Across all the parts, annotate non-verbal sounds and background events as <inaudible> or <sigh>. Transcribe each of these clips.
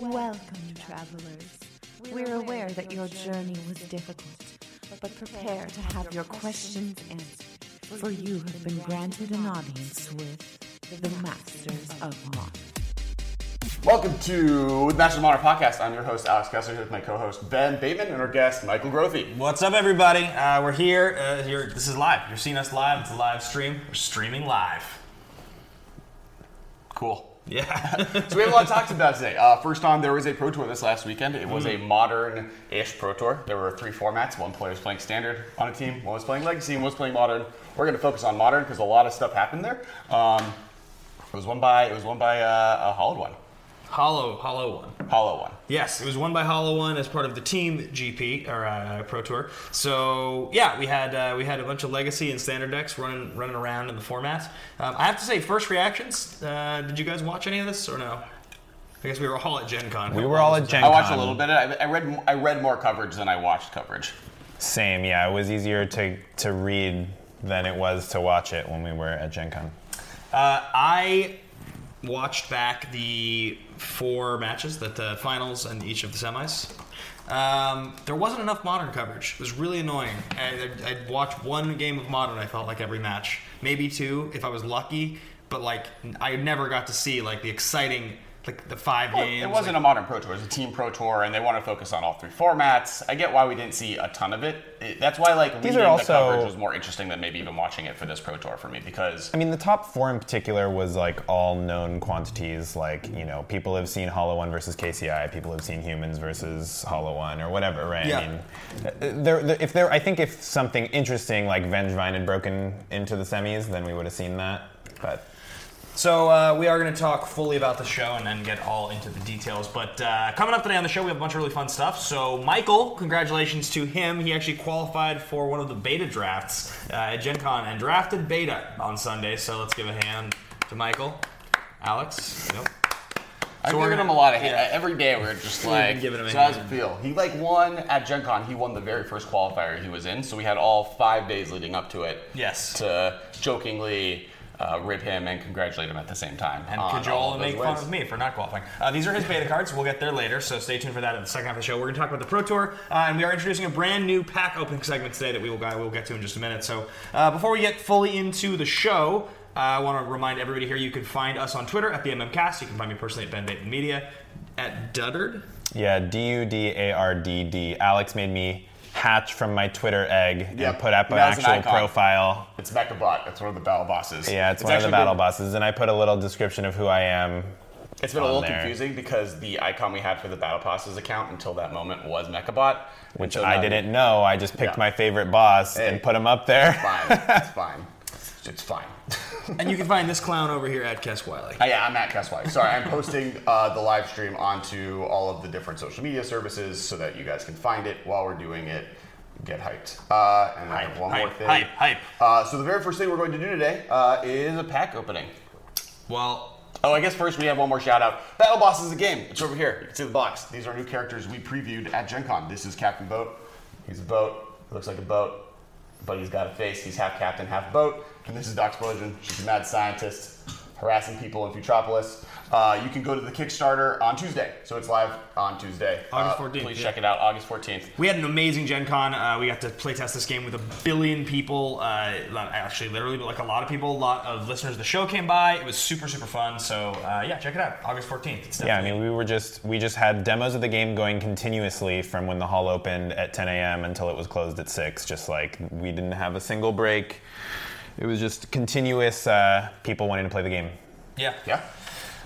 Welcome, travelers. We're aware that your journey was difficult, but prepare to have your questions answered, for you have been granted an audience with the Masters of Modern. Welcome to the Masters of Modern Podcast. I'm your host, Alex Kessler, here with my co-host, Ben Bateman, and our guest, Michael Grothe. What's up, everybody? Uh, we're here. Uh, here. This is live. You're seeing us live. It's a live stream. We're streaming live. Cool. Yeah. <laughs> So we have a lot to talk about today. Uh, first on, there was a Pro Tour this last weekend. It was a modern-ish Pro Tour. There were three formats. One player was playing Standard on a team, one was playing Legacy, and one was playing Modern. We're going to focus on Modern because a lot of stuff happened there. Um, it was won by it was won by uh, a Hollow one, Hollow, Hollow one. Hollow one. Yes, it was won by Hollow One as part of the team GP or uh, Pro Tour. So yeah, we had uh, we had a bunch of Legacy and Standard decks running running around in the format. Um, I have to say, first reactions. Uh, did you guys watch any of this or no? I guess we were all at Gen Con. We were all at Gen Con. I watched a little bit. I, I read I read more coverage than I watched coverage. Same, yeah. It was easier to, to read than it was to watch it when we were at Gen Con. Uh, I watched back the four matches, the, the finals and each of the semis. Um, there wasn't enough modern coverage. It was really annoying. I, I'd, I'd watch one game of modern. I felt like every match, maybe two if I was lucky. But like, I never got to see like the exciting, like the five Well, games. it wasn't like- a modern pro tour; it was a team pro tour, and they want to focus on all three formats. I get why we didn't see a ton of it. It- that's why like These reading are the also- coverage was more interesting than maybe even watching it for this pro tour for me because I mean, the top four in particular was like all known quantities. Like, you know, people have seen Hollow One versus KCI, people have seen Humans versus Hollow One, or whatever, right? Yeah. I mean, there, there, if there, I think if something interesting like Vengevine had broken into the semis, then we would have seen that. But So uh, we are going to talk fully about the show and then get all into the details. But uh, coming up today on the show, we have a bunch of really fun stuff. So Michael, congratulations to him. He actually qualified for one of the beta drafts uh, at Gen Con and drafted beta on Sunday. So let's give a hand to Michael. Alex, yep. I'm So we're giving him a lot of hate. yeah. Every day we're <laughs> just like, giving him a so how's it feel? He like won at Gen Con. He won the very first qualifier he was in, so we had all five days leading up to it. Yes. To jokingly uh, rib him and congratulate him at the same time. and on all cajole of and those make fun of me for not qualifying. Uh, these are his beta cards. We'll get there later, so stay tuned for that in the second half of the show. We're going to talk about the Pro Tour, uh, and we are introducing a brand new pack opening segment today that we will we'll get to in just a minute. So uh, before we get fully into the show. Uh, I want to remind everybody here you can find us on Twitter at the MMCast. You can find me personally at Ben Bateman Media, at Duddard. yeah, D U D A R D D. Alex made me hatch from my Twitter egg Yep. and put up an was an actual profile. It's Mechabot. It's one of the battle bosses. Yeah, it's, one of the battle been- bosses, and I put a little description of who I am. It's been a little there. confusing because the icon we had for the Battle Passes account until that moment was Mechabot. which I didn't know. I just picked Yeah. my favorite boss Hey. and put him up there. Fine. It's <laughs> fine. It's fine. <laughs> And you can find this clown over here at Kes Wiley. Uh, yeah, I'm at Casway. Sorry, I'm posting uh, the live stream onto all of the different social media services so that you guys can find it while we're doing it. Get hyped. Uh, and I have one more thing. hype, hype. Uh, so the very first thing we're going to do today uh, is a pack opening. Well, Oh, I guess first we have one more shout out. Battle Boss is a game. It's over here. You can see the box. These are new characters we previewed at Gen Con. This is Captain Boat. He's a boat. He looks like a boat, but he's got a face. He's half captain, half boat. And this is Doc Explosion. She's a mad scientist harassing people in Futropolis. Uh, you can go to the Kickstarter on Tuesday. So it's live on Tuesday. August Uh, 14th, Please yeah. check it out, August 14th. We had an amazing Gen Con. Uh, we got to playtest this game with a billion people. Uh, not actually, literally, but like a lot of people. A lot of listeners of the show came by. It was super, super fun. So uh, yeah, check it out. August 14th. It's Yeah, I mean, we were just we just had demos of the game going continuously from when the hall opened at 10 a.m. until it was closed at six. Just like we didn't have a single break. It was just continuous uh, people wanting to play the game. yeah. Yeah?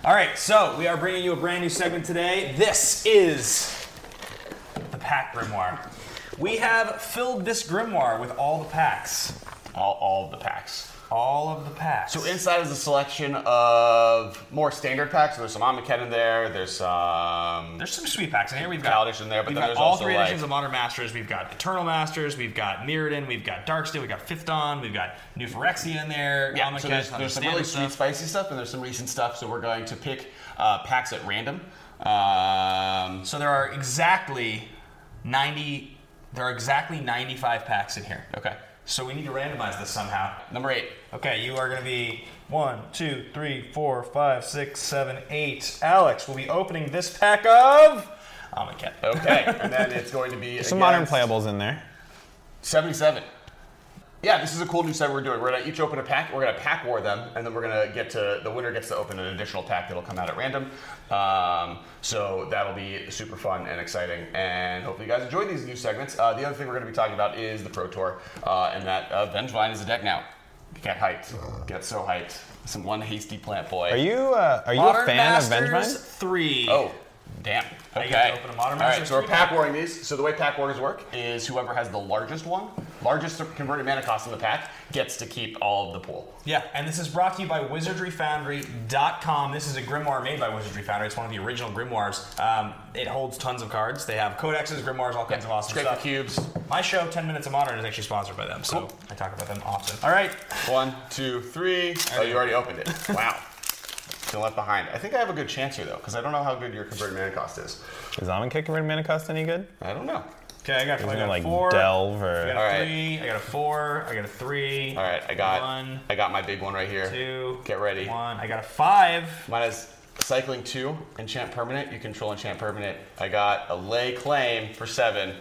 All right, so we are bringing you a brand new segment today. This is the pack grimoire. We have filled this grimoire with all the packs. All, all of the packs. All of the packs. So inside is a selection of more standard packs. So there's some Amonkhet in there. There's some There's some sweet packs in here. We've got Kaladesh in there, but then there's all also three like editions of Modern Masters. We've got Eternal Masters. We've got Mirrodin. We've got Darksteel. We've got Fifth Dawn. We've got New Phyrexia in there. Yeah, so there's, some there's some really sweet, spicy stuff, and there's some recent stuff. So we're going to pick uh, packs at random. Um, So there are exactly 90. There are exactly 95 packs in here. okay. So we need to randomize this somehow. Number eight. Okay, you are going to be one, two, three, four, five, six, seven, eight. Alex will be opening this pack of Amonkhet. Okay, <laughs> and then it's going to be Some modern against playables in there. 77. Yeah, this is a cool new set we're doing. We're gonna each open a pack. We're gonna pack war them, and then we're gonna get to the winner gets to open an additional pack that'll come out at random. Um, so that'll be super fun and exciting, and hopefully you guys enjoy these new segments. Uh, the other thing we're gonna be talking about is the Pro Tour, uh, and that uh, Vengevine is a deck now. Get hyped. Get so hyped. Some one hasty plant boy. Are you uh, are you Modern a fan Masters of Vengevine? Three. Oh, damn. Okay. you get to open a Modern All right, so we're pack warring these. So the way pack wars work is whoever has the largest one, largest converted mana cost in the pack, gets to keep all of the pool. Yeah, and this is brought to you by WizardryFoundry.com. This is a grimoire made by Wizardry Foundry. It's one of the original grimoires. Um, it holds tons of cards. They have codexes, grimoires, all kinds of awesome Scrape stuff. cubes. My show, 10 Minutes of Modern, is actually sponsored by them, so Cool. I talk about them often. All right. One, two, three. Oh, you already opened it. Wow. Still left behind. I think I have a good chance here though, because I don't know how good your converted mana cost is. Is Amonkhet converted mana cost any good? I don't know. Okay, I got, I got like four. delve I got a All right. three. I got a four. I got a three. All right, I got One, I got my big one right here. two. Get ready. One. I got a five. Mine is cycling two, enchant permanent. You control enchant permanent. I got a lay claim for seven.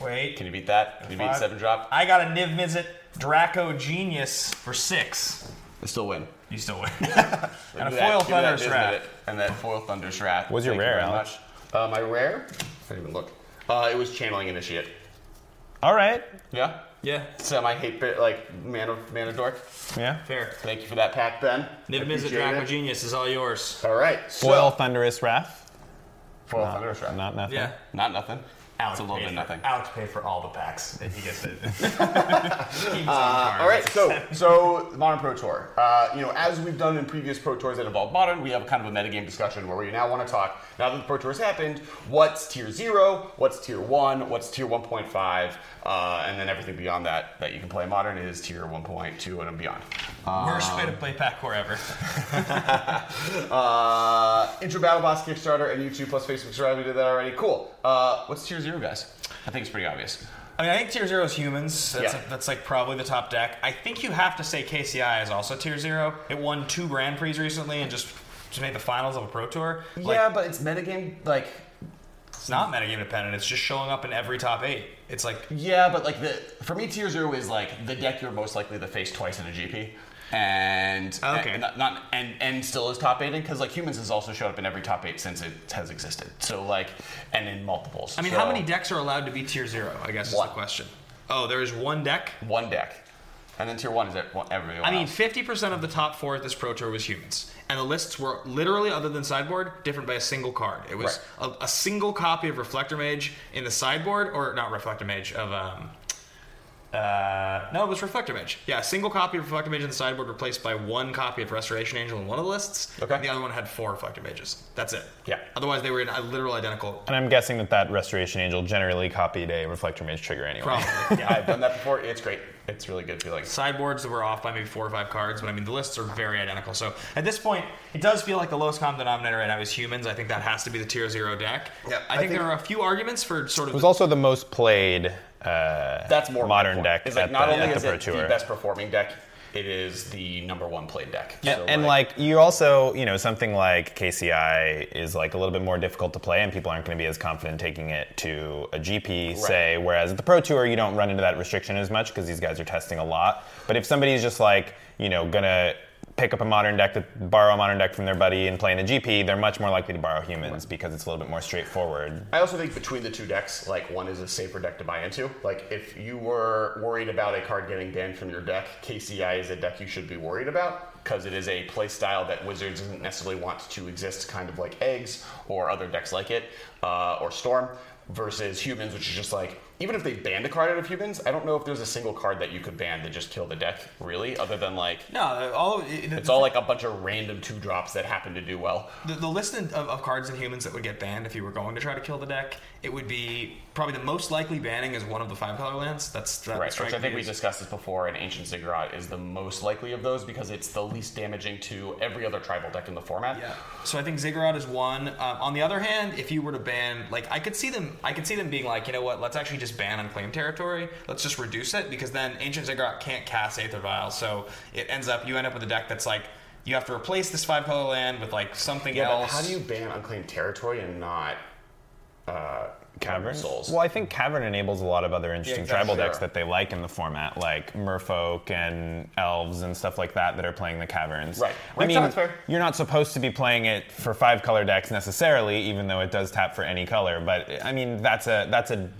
Wait. Can you beat that? Can you beat seven drop? I got a Niv Mizzet Draco Genius for six. I still win. You still win. <laughs> and a Give me that- foil give me Thunderous Niv And that foil thunderous wrath. What's your Thank you rare, very Alex? much. Uh, my rare? I didn't even look. Uh, it was channeler initiate. All right. Yeah. Yeah, Semi hate bit like man mana mana dork. Yeah. fair. Thank you for that pack, Ben. Niv Mizzet Appreciate Draco it. Genius is all yours. All right. So, Foil Thunderous Wrath. foil thunderous wrath. Not nothing. Yeah. Not nothing. Alex it's a little paid bit for, nothing. Alex paid for all the packs, and he gets <laughs> <laughs> it. Uh, all right, so so Modern Pro Tour. Uh, you know, as we've done in previous Pro Tours that involve Modern, we have kind of a metagame discussion where we now want to talk. Now that the Pro Tour has happened, what's Tier Zero? What's Tier One? What's Tier 1.5? Uh, and then everything beyond that that you can play Modern is Tier 1.2 and beyond. Worst way to play Packcore ever. <laughs> Uh, intro Battle Boss Kickstarter and YouTube plus Facebook Survive. We did that already. Cool. Uh, what's Tier Zero, guys? I think it's pretty obvious. I mean, I think tier zero is humans. That's, Yeah. that's like probably the top deck. I think you have to say KCI is also tier zero. It won two Grand Prix recently and just just made the finals of a pro tour. Like, yeah, but it's metagame like it's not metagame dependent. It's just showing up in every top eight. It's like Yeah, but like the for me, tier zero is like the deck you're most likely to face twice in a GP, and Okay. and not, not and and still is top eighting because like humans has also showed up in every top eight since it has existed. So like and in multiples. I mean, So, how many decks are allowed to be tier zero? I guess is the question. Oh, there's one deck. One deck, and then tier one is at one, everyone. I mean, 50% of the top four at this Pro Tour was humans. And the lists were literally, other than sideboard, different by a single card. It was a, a single copy of Reflector Mage in the sideboard, or not Reflector Mage, of. Um, uh, no, it was Reflector Mage. Yeah, single copy of Reflector Mage in the sideboard replaced by one copy of Restoration Angel in one of the lists. Okay. The other one had four Reflector Mages. That's it. Yeah. Otherwise, they were in a literal identical. And I'm guessing that that Restoration Angel generally copied a Reflector Mage trigger anyway. Probably. <laughs> yeah, I've done that before. It's great. It's really good feeling. sideboards that were off by maybe four or five cards, but I mean the lists are very identical. So at this point, it does feel like the lowest common denominator right now is humans. I think that has to be the tier zero deck. Yeah, I, I think, think- there are a few arguments for sort of It was also the most played uh, That's more modern deck It's like not the, only at the is it Tour. the best performing deck, it is the number one played deck. Yeah, So, and like you also, you know, something like KCI is like a little bit more difficult to play, and people aren't going to be as confident taking it to a GP, say. Whereas at the Pro Tour, you don't run into that restriction as much because these guys are testing a lot. But if somebody's just like, you know, gonna pick up a modern deck, that borrow a modern deck from their buddy and play in a GP, they're much more likely to borrow humans because it's a little bit more straightforward. I also think between the two decks, like one is a safer deck to buy into. Like if you were worried about a card getting banned from your deck, KCI is a deck you should be worried about because it is a play style that Wizards doesn't necessarily want to exist, kind of like Eggs or other decks like it, uh, or Storm. Versus humans, which is just like even if they banned a card out of humans, I don't know if there's a single card that you could ban that just kill the deck, really, other than like no, all it, it's all like a bunch of random two drops that happen to do well. the, the list of, of cards and humans that would get banned if you were going to try to kill the deck. It would be probably the most likely banning is one of the five color lands. That's that Right, which I think we discussed this before, and Ancient Ziggurat is the most likely of those because it's the least damaging to every other tribal deck in the format. Yeah. So I think Ziggurat is one. Um, on the other hand, if you were to ban, like, I could see them, I could see them being like, you know what? Let's actually just ban unclaimed territory. Let's just reduce it because then Ancient Ziggurat can't cast Aether Vial, so it ends up you end up with a deck that's like you have to replace this five color land with like something Yeah, else. how do you ban unclaimed territory and not uh, Cavern souls? Well, I think Cavern enables a lot of other interesting exactly. tribal decks that they like in the format, like Merfolk and Elves and stuff like that that are playing the Caverns. Right. I Which mean, you're not supposed to be playing it for five color decks necessarily, even though it does tap for any color. But I mean, that's a that's a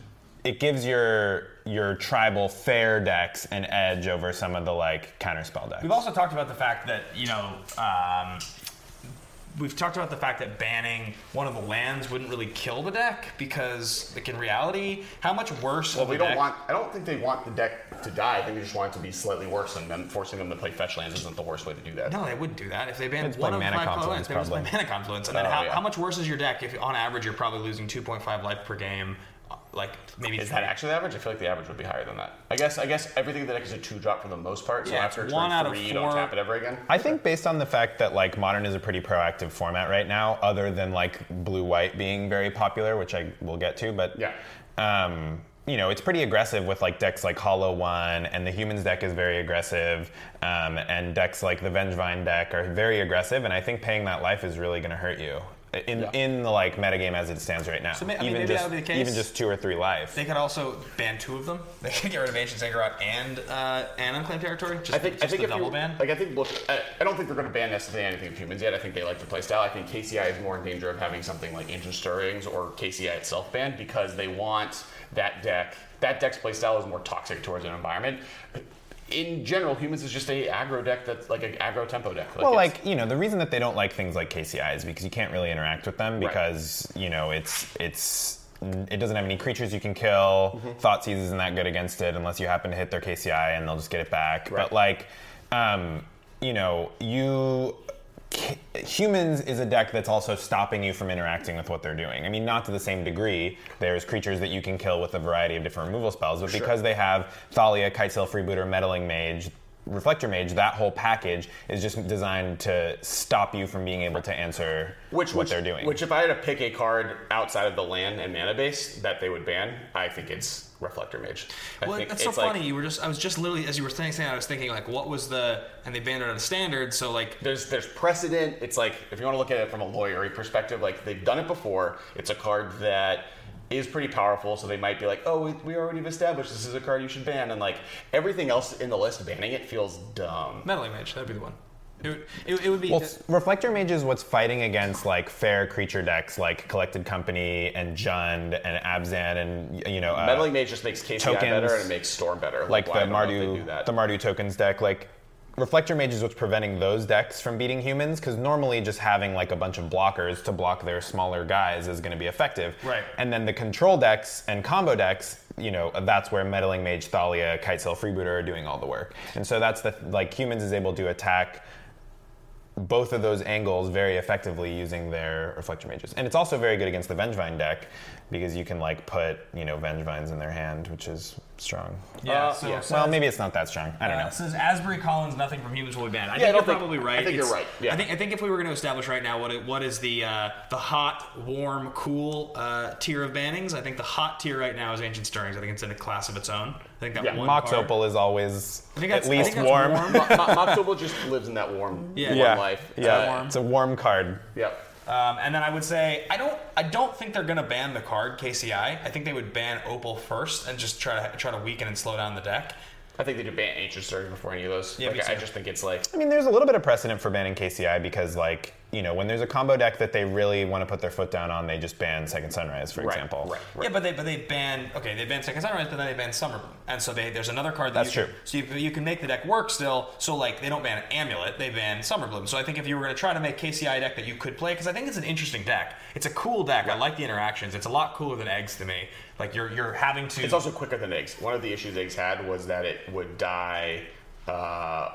it gives your your tribal fair decks an edge over some of the like counterspell decks. We've also talked about the fact that you know. Um, We've talked about the fact that banning one of the lands wouldn't really kill the deck because, like in reality, how much worse? Well, of we a don't deck- want. I don't think they want the deck to die. I think they just want it to be slightly worse, and then forcing them to play fetch lands isn't the worst way to do that. No, they wouldn't do that. If they banned one of playing mana five color lands, confluence, they would play mana confluence. And then Oh, how, yeah. how much worse is your deck if on average you're probably losing 2.5 life per game? Like maybe Is that actually the average? I feel like the average would be higher than that. I guess. I guess everything in the deck is a two drop for the most part. So Yeah, after it's one out of three, you don't tap it ever again. I think based on the fact that like modern is a pretty proactive format right now, other than like blue white being very popular, which I will get to, but Yeah. um, you know, it's pretty aggressive with like decks like Hollow One, and the Humans deck is very aggressive, um, and decks like the Vengevine deck are very aggressive, and I think paying that life is really going to hurt you in Yeah. in the like metagame as it stands right now. So may- I mean, even maybe that just would be the case. even just two or three life. They could also ban two of them. They could get rid of Ancient Ziggurat and uh, and Unclaimed Territory. Just, I think. just I think the if double you ban. like, I think look, I, I don't think they're going to ban necessarily anything of humans yet. I think they like the playstyle. I think KCI is more in danger of having something like Ancient Stirrings or KCI itself banned because they want that deck. That deck's playstyle is more toxic towards an environment. In general, humans is just a aggro deck that's like an aggro tempo deck. well, like you know, the reason that they don't like things like KCI is because you can't really interact with them Right. because you know it's it's it doesn't have any creatures you can kill. Mm-hmm. Thoughtseize isn't that good against it unless you happen to hit their KCI and they'll just get it back. Right. But like, um, you know, you humans is a deck that's also stopping you from interacting with what they're doing. I mean, not to the same degree. There's creatures that you can kill with a variety of different removal spells, but because they have Thalia, Kitesail Freebooter, Meddling Mage, Reflector Mage, that whole package is just designed to stop you from being able to answer which, what which- they're doing. Which, if I had to pick a card outside of the land and mana base that they would ban, I think it's Reflector Mage. I Well, think that's so it's like- funny. you were just, I was just literally, as you were saying, saying, I was thinking like, what was the, and they banned it out of standard. So like, there's there's precedent. It's like if you want to look at it from a lawyery perspective, like they've done it before. It's a card that is pretty powerful, so they might be like, oh, we, we already have established this is a card you should ban, and like everything else in the list, banning it feels dumb. meddling mage, that'd be the one. It would, it, it would be. Well, Reflector Mage is what's fighting against like fair creature decks like Collected Company and Jund and Abzan and you know uh, Meddling Mage just makes KCI tokens, better and it makes Storm better. like why the I don't know if they do Mardu the Mardu tokens deck. Like Reflector Mage is what's preventing those decks from beating humans because normally just having like a bunch of blockers to block their smaller guys is going to be effective. Right. And then the control decks and combo decks, you know, that's where Meddling Mage, Thalia, Kitesail Freebooter are doing all the work. And so that's the like humans is able to attack both of those angles very effectively using their reflector mages. And it's also very good against the Vengevine deck because you can like put, you know, Vengevines in their hand, which is strong. yeah, Uh, so, yeah. so Well, maybe it's not that strong. I don't Uh, know. says Asbury Collins, nothing from humans will be banned. I Yeah, I think you're think- probably right. I think you're right, yeah. I think I think if we were going to establish right now what it, what is the uh, the hot, warm, cool uh, tier of bannings, I think the hot tier right now is Ancient Stirrings. I think it's in a class of its own. I think that Yeah, one Mox card- Opal is always I think at that's- I least think warm. warm. Mo- Mo- Mox Opal just lives in that warm, Yeah. warm yeah, life. yeah, Uh, warm. it's a warm card. Yep. Um, and then I would say I don't I don't think they're going to ban the card KCI. I think they would ban Opal first and just try to try to weaken and slow down the deck. I think they do ban Ancient Stirring before any of those. Yeah, like, I just think it's like I mean, there's a little bit of precedent for banning KCI because, like, you know, when there's a combo deck that they really want to put their foot down on, they just ban Second Sunrise, for right, example. right, right. Yeah, but they but they ban okay they ban Second Sunrise, but then they ban Summer Bloom, and so they there's another card that That's you true. Can, so you, you can make the deck work still. So like they don't ban Amulet, they ban Summer Bloom. So I think if you were going to try to make KCI deck that you could play, because I think it's an interesting deck. It's a cool deck. I like the interactions. It's a lot cooler than Eggs to me. Like you're you're having to. It's also quicker than eggs. One of the issues eggs had was that it would die. Uh,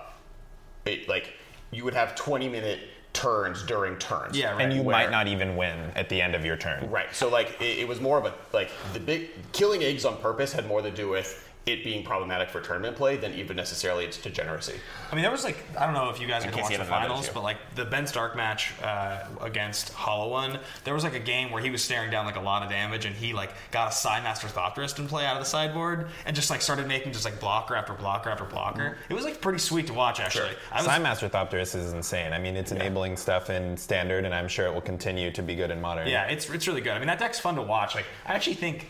it like you would have 20 minute turns during turns. Yeah, right. And you Where- might not even win at the end of your turn. Right. So like it, it was more of a like the big killing eggs on purpose had more to do with it being problematic for tournament play than even necessarily its degeneracy. I mean, there was like I don't know if you guys are gonna watch the haven't had that finals, but like the Ben Stark match uh, against Hollow One, there was like a game where he was staring down like a lot of damage, and he like got a Sai Master Thopterist and play out of the sideboard, and just like started making just like blocker after blocker after blocker. It was like pretty sweet to watch actually. I was, Sai Master Thopterist is insane. I mean, it's enabling stuff in standard, and I'm sure it will continue to be good in modern. Yeah, it's it's really good. I mean, that deck's fun to watch. Like, I actually think,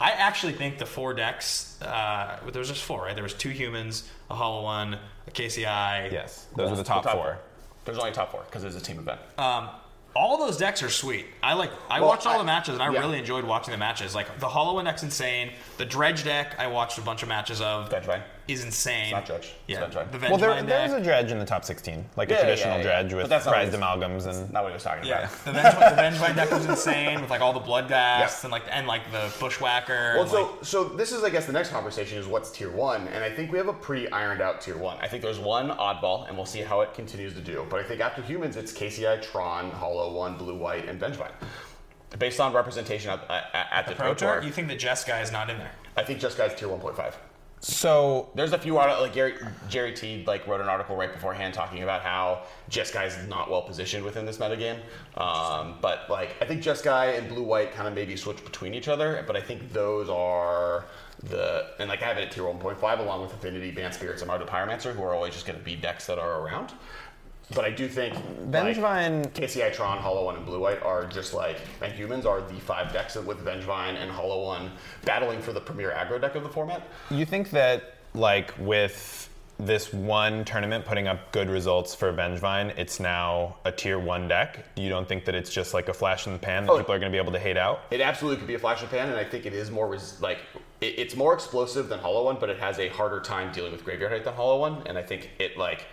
I actually think the four decks. Uh, there was just four, right? There was two humans, a hollow one, a KCI. Yes, those are the top, four. There's only top four because it's a team event. Um, all those decks are sweet. I like. I Well, watched all I- the matches, and I yeah. really enjoyed watching the matches. Like the Hollow One deck's insane. The Dredge deck, I watched a bunch of matches of. Vengevine. Is insane. It's not Dredge. It's Yeah, Vengevine. the Well, there, there's a dredge in the top 16, like Yeah, a yeah, traditional yeah, dredge yeah. with But that's not prized what amalgams and. Not what he was talking yeah, about. the Vengevine, the Vengevine deck was <laughs> insane with like all the bloodghast Yeah. and like and like the bushwhacker. Well, and, so like, so this is, I guess, the next conversation is what's tier one, and I think we have a pretty ironed out tier one. I think there's one oddball, and we'll see how it continues to do. But I think after humans, it's KCI, Tron, Hollow One, Blue White, and Vengevine. Based on representation at, at, at the, Pro Tour, you think that Jeskai is not in there? I think Jeskai's tier 1.5. So There's a few out like Gary Jerry T like wrote an article right beforehand talking about how Jeskai is not well positioned within this metagame. Um, but like I think Jeskai and Blue White kind of maybe switch between each other, but I think those are the and like I have it at tier 1.5 along with Affinity, Bant Spirits, and Mardu Pyromancer, who are always just going to be decks that are around. But I do think like, Vengevine- KCI Tron, Hollow One, and Blue White are just like, and humans are the five decks with Vengevine and Hollow One battling for the premier aggro deck of the format. you think that, like, with this one tournament putting up good results for Vengevine, it's now a tier one deck? You don't think that it's just like a flash in the pan that Oh. people are going to be able to hate out? It absolutely could be a flash in the pan, and I think it is more res- like it, it's more explosive than Hollow One, but it has a harder time dealing with graveyard height than Hollow One, and I think it like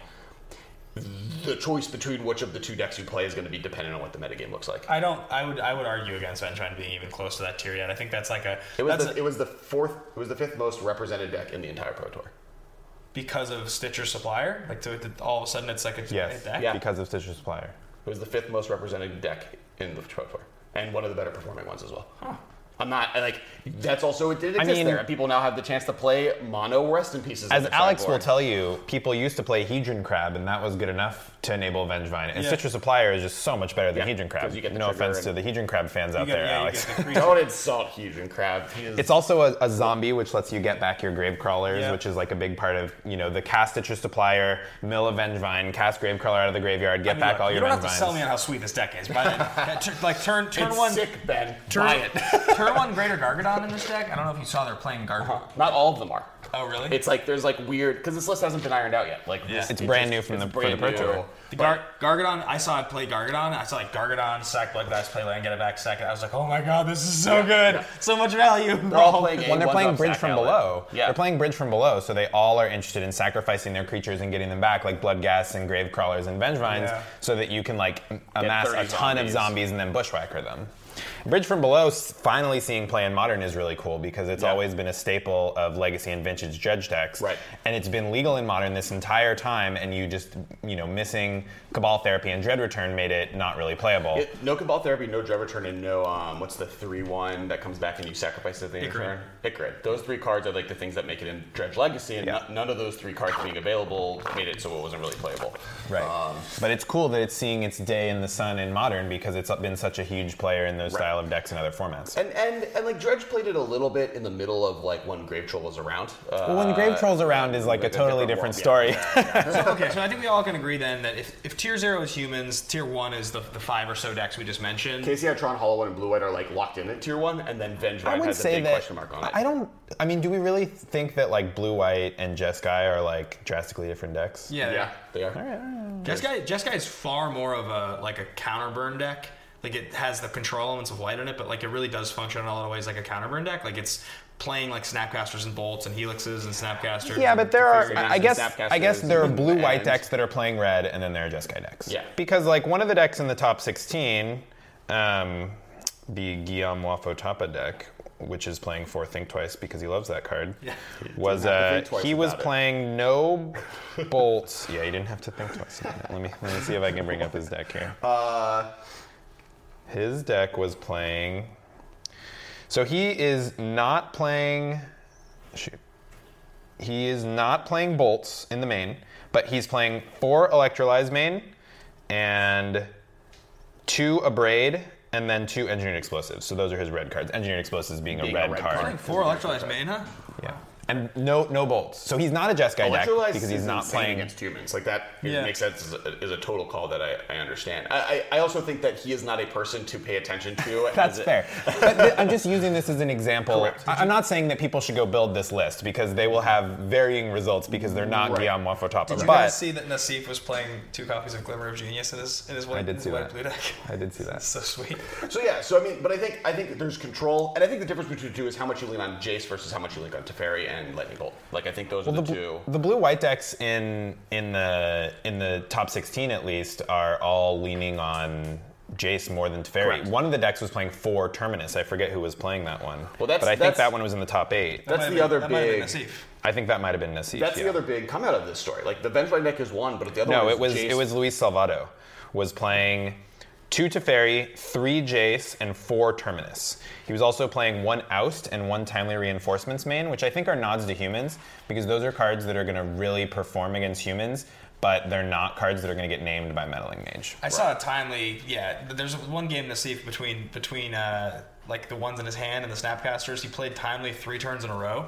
the choice between which of the two decks you play is going to be dependent on what the metagame looks like. I don't. I would. I would argue against Vengevine being even close to that tier yet. I think that's like a. It was the, a- it was the fourth, it was the fifth most represented deck in the entire Pro Tour. because of Stitcher Supplier. Like to, to- all of a sudden, it's like a Yes, deck. Yeah. because of Stitcher Supplier. It was the fifth most represented deck in the Pro Tour, and one of the better performing ones as well. I'm not like that's also it did exist mean- there, and people now have the chance to play mono rest in pieces. As Alex will tell you, people used to play Hedron Crab, and that was good enough to enable Vengevine. And Yeah. Stitcher Supplier is just so much better than Yeah, Hedron Crab. 'cause you get the no trigger offense to and- the Hedron Crab fans out get, there, yeah, you Alex. get the <laughs> creature. Don't insult Hedron Crab. He is It's also a, a zombie, which lets you get back your grave crawlers, Yeah. which is like a big part of you know the cast Stitcher Supplier, mill a Vengevine, cast grave crawler out of the graveyard, get I mean, back look, all you your don't have to Vengevines. sell me on how sweet this deck is, but uh, <laughs> yeah, tur- like turn turn It's one sick, Ben. turn, Buy it. <laughs> turn one Greater Gargadon in this deck. I don't know if you saw they're playing Gargadon. Uh-huh. Not all of them are. Oh really? It's like there's like weird because this list hasn't been ironed out yet. Like Yeah. this, It's it brand just- new from it's the- for the brand Pro new. Tour. The Gar- Gargadon, I saw it play Gargadon. I saw like Gargadon sack Bloodghast play land, get it back second. I was like, oh my god, this is so good, yeah. so much value. They're all playing. <laughs> when they're A1 playing drop bridge stack from outlet. below. Yeah. They're playing bridge from below, so they all are interested in sacrificing their creatures and getting them back, like bloodghast and grave crawlers and vengevines, Yeah. so that you can like amass 30 a ton of zombies. zombies and then bushwhacker them. Bridge from below, finally seeing play in modern is really cool because it's Yeah. always been a staple of legacy and vintage dredge decks, Right. And it's been legal in modern this entire time, and you just you know missing Cabal therapy and Dread Return made it not really playable. It- no Cabal Therapy, no Dread Return, and no, um, what's the 3 1 that comes back and you sacrifice at the end turn? Ichorid. Those three cards are like the things that make it in Dredge Legacy, and Yeah. no- none of those three cards being available made it so it wasn't really playable. Right. Um, but it's cool that it's seeing its day in the sun in modern because it's been such a huge player in those Right. Style of decks in other formats. and, and and like Dredge played it a little bit in the middle of like when Grave Troll was around. Uh, well, when Grave Troll's around is like a like a totally different different, story. yeah, <laughs> So, okay, so I think we all can agree then that if, if tier zero is humans, tier one is the, the five or so decks we just mentioned. KCI, Tron, Hollow One, and Blue White are like locked in at tier one, and then Vengevine I would has a say big that question mark on it. I don't. I mean, do we really think that like Blue White and Jeskai are like drastically different decks? Yeah, yeah, they are. Jeskai Jeskai is far more of a like a counter burn deck. Like it has the control elements of white in it, but like it really does function in a lot of ways like a counter burn deck. Like it's playing like snapcasters and bolts and helixes and snapcasters. Yeah, and but there are. I guess. I guess there are blue white decks that are playing red, and then there are Jeskai decks. Yeah. Because like one of the decks in the top 16, um, the Guillaume Wafo Tapa deck, which is playing for Think Twice because he loves that card, Yeah. <laughs> was Didn't have to uh, he was about it. playing no <laughs> bolts. yeah, he didn't have to think twice about it. Let me let me see if I can bring up his deck here. Uh, His deck was playing. So he is not playing. Shoot. he is not playing bolts in the main, but he's playing four electrolyze main and two abrade and then two engineered explosives. So those are his red cards. Engineered explosives being, Being a a red, red card. card. Four electrolyze main, huh? Yeah. And no no bolts. So he's not a Jeskai deck Electrolyze because he's not playing against humans. Like that Yeah. makes sense as a, is a total call that I, I understand. I, I, I also think that he is not a person to pay attention to. <laughs> That's fair. <laughs> but th- I'm just using this as an example. Correct. I- I'm not saying that people should go build this list because they will have varying results because they're not Right. Guillaume Wafo-Tapa. Did you But guys see that Nassif was playing two copies of Glimmer of Genius in his in his white, I did see white that. blue deck? I did see that. That's <laughs> so sweet. So yeah, so I mean, but I think I think there's control, and I think the difference between the two is how much you lean on Jace versus how much you lean on Teferi and Lightning Bolt. Like I think those Well, are the, the, bl- two. the blue white decks in in the in the top 16 at least are all leaning on Jace more than Teferi. Correct. One of the decks was playing four Terminus. I forget who was playing that one. Well, that's- but I think that one was in the top eight. That's the been- other that might have been big- I think that might have been Nassif. That's yeah. the other big come out of this story. Like the Vengeful deck is one, but the other No, one it was Jace. it was Luis Salvatto was playing two Teferi, three Jace, and four Terminus. He was also playing one Oust and one Timely Reinforcements main, which I think are nods to humans because those are cards that are going to really perform against humans, but they're not cards that are going to get named by Meddling Mage. I saw a timely. Yeah, there's one game Nassif between between uh, like the ones in his hand and the Snapcasters. He played timely three turns in a row.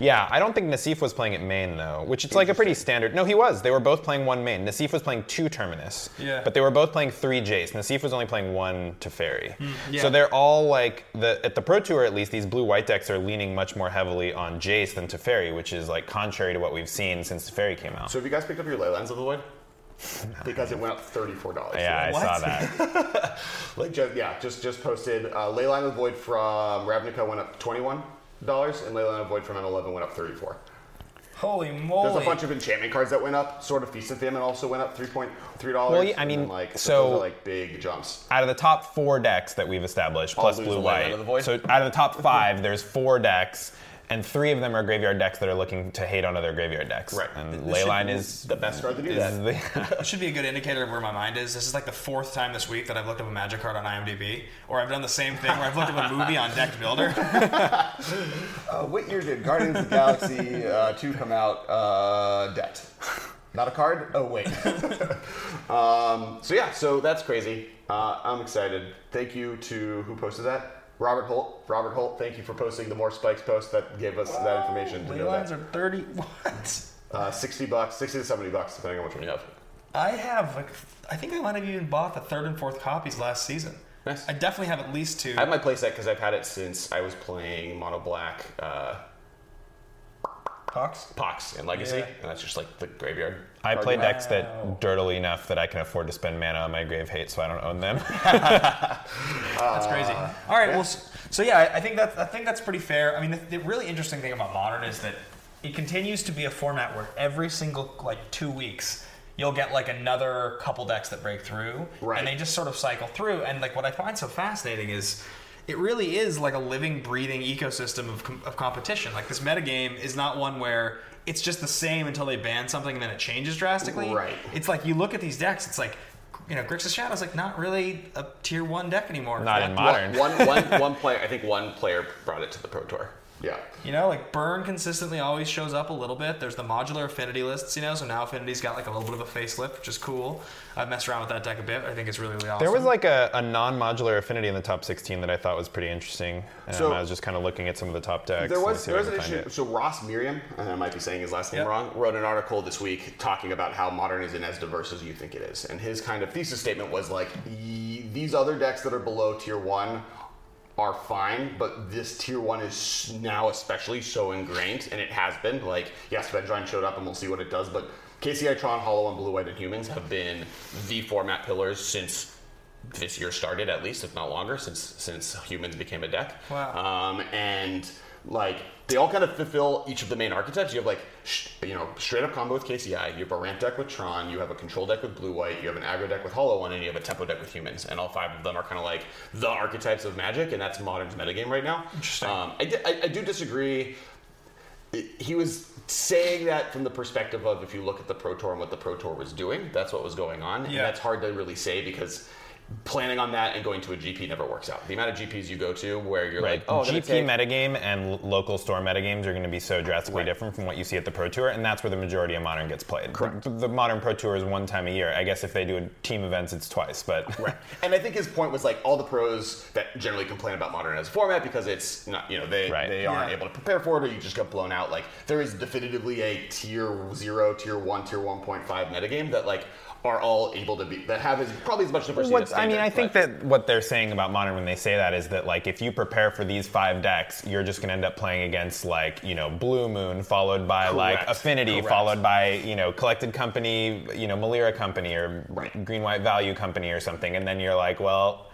Yeah, I don't think Nassif was playing at main though, which it's like a pretty standard. No, he was. They were both playing one main. Nassif was playing two Terminus. Yeah. But they were both playing three Jace. Nassif was only playing one Teferi. yeah. So they're all like the at the Pro Tour at least. These blue white decks are leaning much more heavily on Jace than Teferi, which is like contrary to what we've seen since Teferi came out. So have you guys picked up your Leylines of the Void? <laughs> because it went up thirty-four dollars. yeah, I What? saw that. <laughs> Like just, yeah, just just posted. Uh, Leyline of the Void from Ravnica went up twenty-one dollars, and Leyline of Void from M11 went up thirty-four. Holy moly! There's a bunch of enchantment cards that went up. Sword of Feast and Famine also went up three point three dollars. Well, yeah, I mean, like so- those are like big jumps. out of the top four decks that we've established, plus blue a Leyline white. of the Void? So out of the top five, there's four decks, and three of them are graveyard decks that are looking to hate on other graveyard decks. Right. And This Leyline is The best card to do that. the, <laughs> It should be a good indicator of where my mind is. This is like the fourth time this week that I've looked up a magic card on IMDb, or I've done the same thing where I've looked up a movie on Decked Builder. <laughs> Uh, what year did Guardians of the Galaxy uh, 2 come out? Uh, debt. Not a card? Oh, wait. <laughs> um, so, yeah, so that's crazy. Uh, I'm excited. Thank you to who posted that? Robert Holt. Robert Holt, thank you for posting the More Spikes post that gave us that information. To know that. are thirty. <laughs> What? Uh, 60 bucks, 60 to 70 bucks, depending on which one you have. I have like I think I might have even bought the third and fourth copies last season. Nice. I definitely have at least two. I have my playset because I've had it since I was playing Mono Black uh, Hawks. Pox and Legacy, Yeah. and that's just like the graveyard. I play decks that dirtily enough that I can afford to spend mana on my grave hate, so I don't own them. <laughs> That's crazy. Uh, All right. Well, s- so yeah, I- I think that's I think that's pretty fair. I mean, the, the really interesting thing about modern is that it continues to be a format where every single like two weeks you'll get like another couple decks that break through, Right. and they just sort of cycle through. And like what I find so fascinating is. It really is like a living, breathing ecosystem of, com- of competition. Like this metagame is not one where it's just the same until they ban something and then it changes drastically. Right. It's like you look at these decks, it's like, you know, Grixis Shadow's like not really a tier one deck anymore. Not in modern. One, one, one, one player, I think one player brought it to the Pro Tour. Yeah. You know, like Burn consistently always shows up a little bit. There's the modular affinity lists, you know, so now Affinity's got like a little bit of a facelift, which is cool. I've messed around with that deck a bit. I think it's really, really awesome. There was like a, a non-modular affinity in the top 16 that I thought was pretty interesting. Um, So- I was just kind of looking at some of the top decks. There was see there was an issue. it. So Ross Merriam, and I might be saying his last name Yep. wrong, wrote an article this week talking about how modern isn't as diverse as you think it is, and his kind of thesis statement was like, these other decks that are below tier one are fine, but this tier one is now especially so ingrained, and it has been. Like, yes, Vengevine showed up, and we'll see what it does, but KCI Tron, Hollow, and Blue White and Humans have been the format pillars since this year started, at least, if not longer, since since Humans became a deck. Wow. Um, and like they all kind of fulfill each of the main archetypes. You have like you know straight up combo with KCI. You have a ramp deck with Tron. You have a control deck with Blue White. You have an aggro deck with Hollow One, and you have a tempo deck with Humans. And all five of them are kind of like the archetypes of Magic, and that's Modern's metagame right now. Interesting. Um, I, di- I, I do disagree. He was saying that from the perspective of if you look at the Pro Tour and what the Pro Tour was doing, that's what was going on. And Yeah. that's hard to really say because planning on that and going to a GP never works out. The amount of GPs you go to where you're Right. like, oh, GP take, metagame and local store metagames are going to be so drastically Right. different from what you see at the Pro Tour, and that's where the majority of Modern gets played. Correct. The, the Modern Pro Tour is one time a year. I guess if they do a team events, it's twice, but <laughs> Right. And I think his point was like all the pros that generally complain about modern as a format because it's not, you know, they, Right. they aren't Yeah. able to prepare for it or you just get blown out. Like there is definitively a tier zero, tier one, tier 1.5 metagame that like are all able to be, that have as, probably as much diversity What's, as I mean, I think that what they're saying about modern when they say that is that like if you prepare for these five decks, you're just going to end up playing against like you know Blue Moon, followed by like Affinity, Correct. followed by you know Collected Company, you know Malira Company or Right. Green White Value Company or something, and then you're like, well,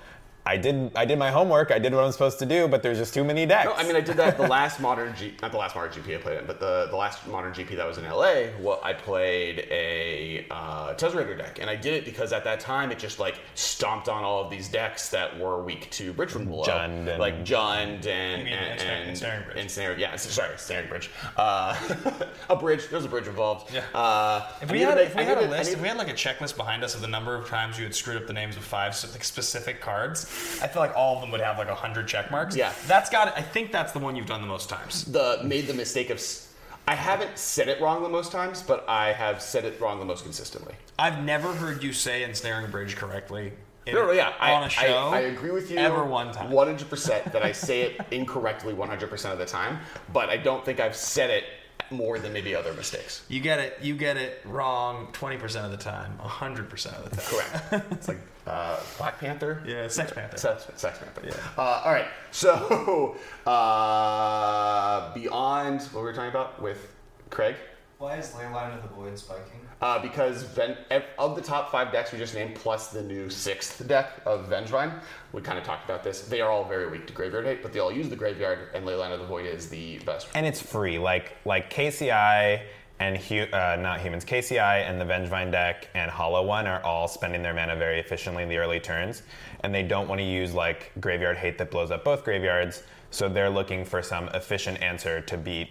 I did I did my homework, I did what I'm supposed to do, but there's just too many decks. No, I mean I did that the last modern G, not the last modern GP I played in, but the, the last modern GP that was in LA. Well, I played a uh, Tezzerator deck, and I did it because at that time it just like stomped on all of these decks that were weak to Bridge from below, Jund and- like Jund and and, and, Ensnaring Bridge. Ensnare- yeah, sorry, Snaring Bridge. Uh, <laughs> a bridge. There's a bridge involved. Yeah. Uh, If we had, a- if we I had a needed- list, if we had like a checklist behind us of the number of times you had screwed up the names of five like, specific cards, I feel like all of them would have like a hundred check marks. Yeah. that's got. it. I think that's the one you've done the most times. the made the mistake of. I haven't said it wrong the most times, but I have said it wrong the most consistently. I've never heard you say ensnaring bridge correctly. in- No, no, yeah, I, on a show. I, I agree with you. Ever one time. 100% that I say it incorrectly 100% of the time, but I don't think I've said it more than maybe other mistakes. You get it. You get it wrong twenty percent of the time. hundred percent of the time. Correct. <laughs> it's like uh, Black Panther. Yeah, Sex Panther. Sex, Sex Panther. Uh, all right. So <laughs> uh, beyond what we were talking about with Craig, Why is Leyline of the Void spiking? Uh, because Ven- of the top five decks we just named, plus the new sixth deck of Vengevine, we kind of talked about this. They are all very weak to graveyard hate, but they all use the graveyard, and Leyline of the Void is the best. and it's free. Like like KCI and hu- uh, not humans, KCI and the Vengevine deck and Hollow One are all spending their mana very efficiently in the early turns, and they don't want to use like graveyard hate that blows up both graveyards. So they're looking for some efficient answer to beat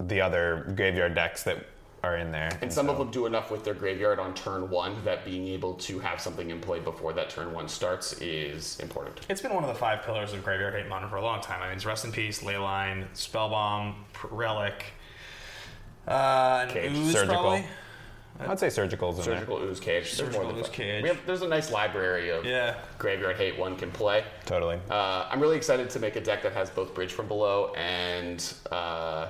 the other graveyard decks that are in there. And some so- of them do enough with their graveyard on turn one that being able to have something in play before that turn one starts is important. It's been one of the five pillars of Graveyard Hate Modern for a long time. I mean, it's Rest in Peace, Leyline, Spellbomb, P- Relic, uh, and Cage. Ooze Surgical. probably. I'd say surgicals in there. Surgical Ooze Cage. There's more Surgical than Ooze five. Cage. We have, there's a nice library of Yeah. graveyard hate one can play. Totally. Uh, I'm really excited to make a deck that has both Bridge from Below and uh,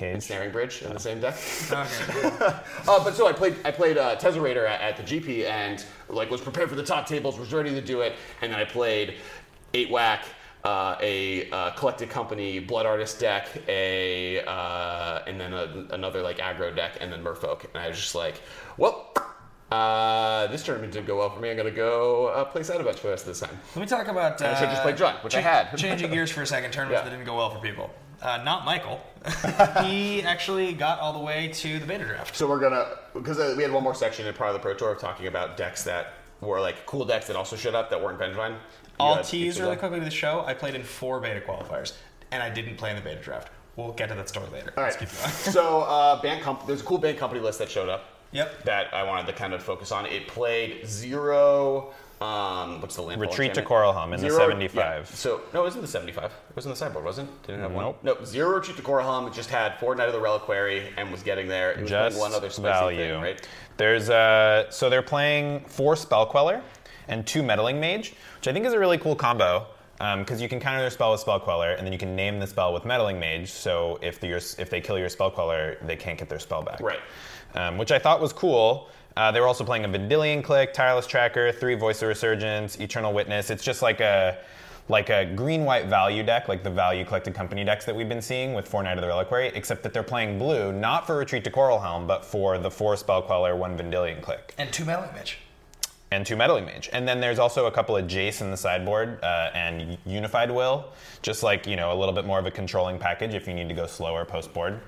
Cage. Snaring Bridge in the same deck. <laughs> Okay. <laughs> Uh, but so I played I played uh, Tezzerator at, at the GP and like was prepared for the top tables, was ready to do it, and then I played eight whack, uh, a uh, collected company blood artist deck, a uh, and then a, another like aggro deck, and then Merfolk, and I was just like, well. Uh, this tournament didn't go well for me. I'm gonna go uh, play side events for the rest of the time. Let me talk about. Uh, I should've just played Jund, which I had. changing gears for a second, tournaments Yeah. that didn't go well for people. Uh, not Michael. <laughs> he actually got all the way to the beta draft. So we're gonna because uh, we had one more section in part of the Pro Tour of talking about decks that were like cool decks that also showed up that weren't Vengevine. I'll tease really quickly to the show. I played in four beta qualifiers, and I didn't play in the beta draft. We'll get to that story later. All right. Let's keep going. <laughs> so uh, Bant comp- there's a cool Bant company list that showed up. Yep. That I wanted to kind of focus on. It played zero. Um, what's the land? Retreat to Coralhelm in the 75. So no, it wasn't the 75. It was in the sideboard, wasn't it? Didn't have Nope. one. Nope. Zero retreat to Coralhelm. It just had four Knight of the Reliquary and was getting there. It was just one other spicy value. thing, right? There's uh, so they're playing four spell queller and two meddling mage, which I think is a really cool combo because you can counter their spell with spell queller, and then you can name the spell with meddling mage. So if the, your, if they kill your spell queller, they can't get their spell back. Right. Um, which I thought was cool. Uh, they were also playing a Vendilion Clique, Tireless Tracker, three Voice of Resurgence, Eternal Witness. It's just like a like a green white value deck, like the value collected company decks that we've been seeing with four Knight of the Reliquary, except that they're playing blue, not for Retreat to Coral Helm, but for the four Spell Queller, one Vendilion Clique, And two meddling mage. and two Meddling Mage. And then there's also a couple of Jace in the sideboard uh, and Unified Will, just like you know a little bit more of a controlling package if you need to go slower post board.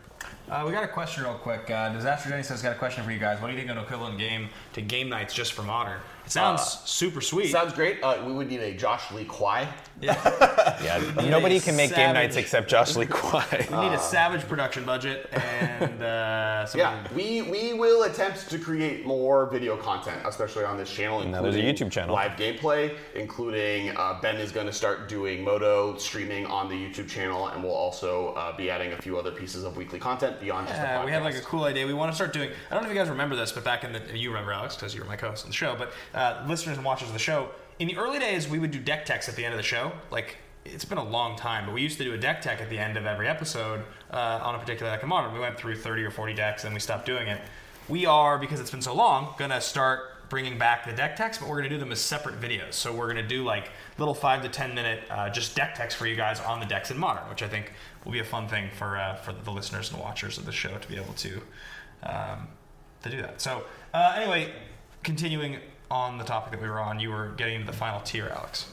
Uh, we got a question real quick. Uh, Disaster Jenny says, "Got a question for you guys. What do you think of an equivalent game to game nights just for modern? It sounds Uh, super sweet. Sounds great. Uh, we would need a Josh Lee Kwai. Yeah, <laughs> nobody can make game nights except Josh Lee Kwai. we need a savage production budget and uh, <laughs> some Yeah, we, we will attempt to create more video content, especially on this channel. Now there's a YouTube channel. Live gameplay, including uh, Ben is going to start doing Moto streaming on the YouTube channel, and we'll also uh, be adding a few other pieces of weekly content beyond just the Yeah, podcast. we have like a cool idea. We want to start doing. I don't know if you guys remember this, but back in the you remember Alex because you were my co-host on the show. But uh, listeners and watchers of the show, in the early days, we would do deck techs at the end of the show. Like it's been a long time, but we used to do a deck tech at the end of every episode uh, on a particular deck of modern. We went through 30 or 40 decks, and we stopped doing it. We are because it's been so long gonna start bringing back the deck techs, but we're gonna do them as separate videos. So we're gonna do like little five to ten minute uh, just deck techs for you guys on the decks in modern, which I think will be a fun thing for uh, for the listeners and watchers of the show to be able to um, to do that. So uh, anyway, continuing on the topic that we were on, you were getting into the final tier, Alex.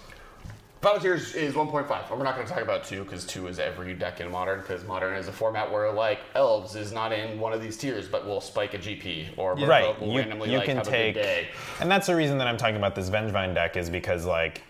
Final tiers is 1.5. We're not going to talk about 2 because 2 is every deck in Modern because Modern is a format where, like, Elves is not in one of these tiers, but will spike a GP or right. will You, randomly, you like, can have take, a good day. and that's the reason that I'm talking about this Vengevine deck is because like.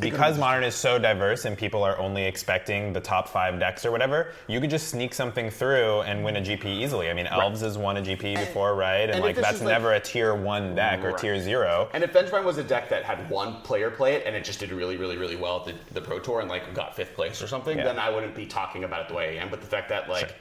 Because modern is so diverse and people are only expecting the top five decks or whatever, you could just sneak something through and win a GP easily. I mean, Elves has won a GP before, right? And, and like that's is, like- never a tier one deck or tier zero. And if Vengevine was a deck that had one player play it and it just did really, really, really well at the, the Pro Tour and like got fifth place or something, Yeah. then I wouldn't be talking about it the way I am. But the fact that like s-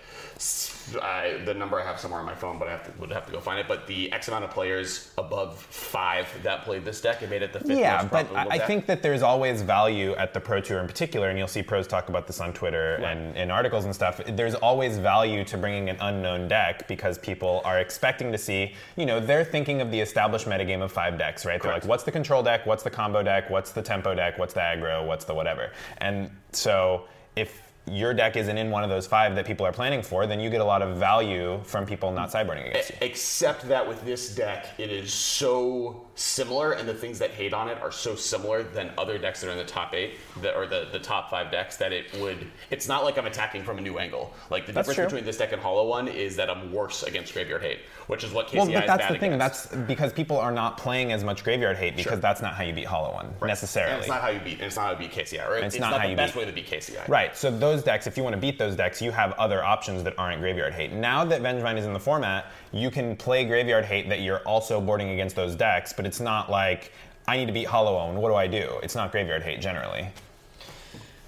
I, the number I have somewhere on my phone, but I have to, would have to go find it. But the X amount of players above five that played this deck, it made it the fifth Yeah, but I deck. think that there's always value at the Pro Tour in particular, and you'll see pros talk about this on Twitter and in articles and stuff. There's always value to bringing an unknown deck because people are expecting to see, you know, they're thinking of the established metagame of five decks, right? They're like, what's the control deck? What's the combo deck? What's the tempo deck? What's the aggro? What's the whatever? And so if your deck isn't in one of those five that people are planning for, then you get a lot of value from people not sideboarding against you. Except that with this deck, it is so similar, and the things that hate on it are so similar than other decks that are in the top eight, that or the, the top five decks, that it would. It's not like I'm attacking from a new angle. Like the That's difference true. between this deck and Hollow One is that I'm worse against Graveyard Hate, which is what KCI Well, is but that's bad the thing. against. That's because people are not playing as much graveyard hate because Sure. that's not how you beat Hollow One necessarily. And it's not how you beat. And it's not how you beat KCI. Right? It's It's, not not, how the you best beat- way to beat KCI. Right. So those decks, if you want to beat those decks, you have other options that aren't graveyard hate. Now that Vengevine is in the format, you can play graveyard hate that you're also boarding against those decks, but it's not like I need to beat Hollow One. What do I do? It's not graveyard hate generally.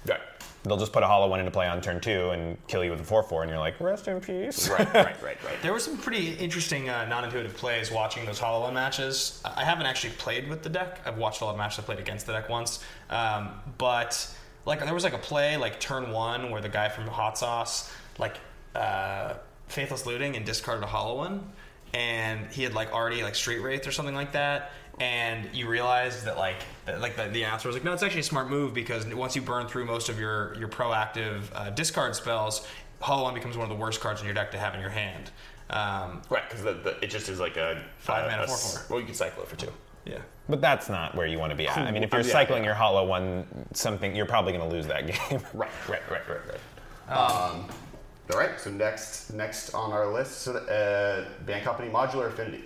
Right. They'll just put a Hollow One into play on turn two and kill you with a four four, and you're like, rest in peace. Right. Right. Right. Right. <laughs> There were some pretty interesting uh, non-intuitive plays watching those Hollow One matches. I haven't actually played with the deck. I've watched a lot of matches. I played against the deck once, um, but like there was like a play like turn one where the guy from Hot Sauce like uh, faithless looting and discarded a Hollow One, and he had like already like Street Wraith or something like that. And you realize that like that, like the, the answer was like no, it's actually a smart move because once you burn through most of your your proactive uh, discard spells, Hollow One becomes one of the worst cards in your deck to have in your hand. Um, Right. Because the, the, it just is like a Five a- mana, a four, four. Well, you can cycle it for two. yeah. But that's not where you want to be at. I mean, if you're Yeah, cycling yeah. your Hollow One, something you're probably going to lose that <laughs> game. Right, right, right, right, right. Um, all right. So next, next on our list, so uh, Bant Company Modular Affinity.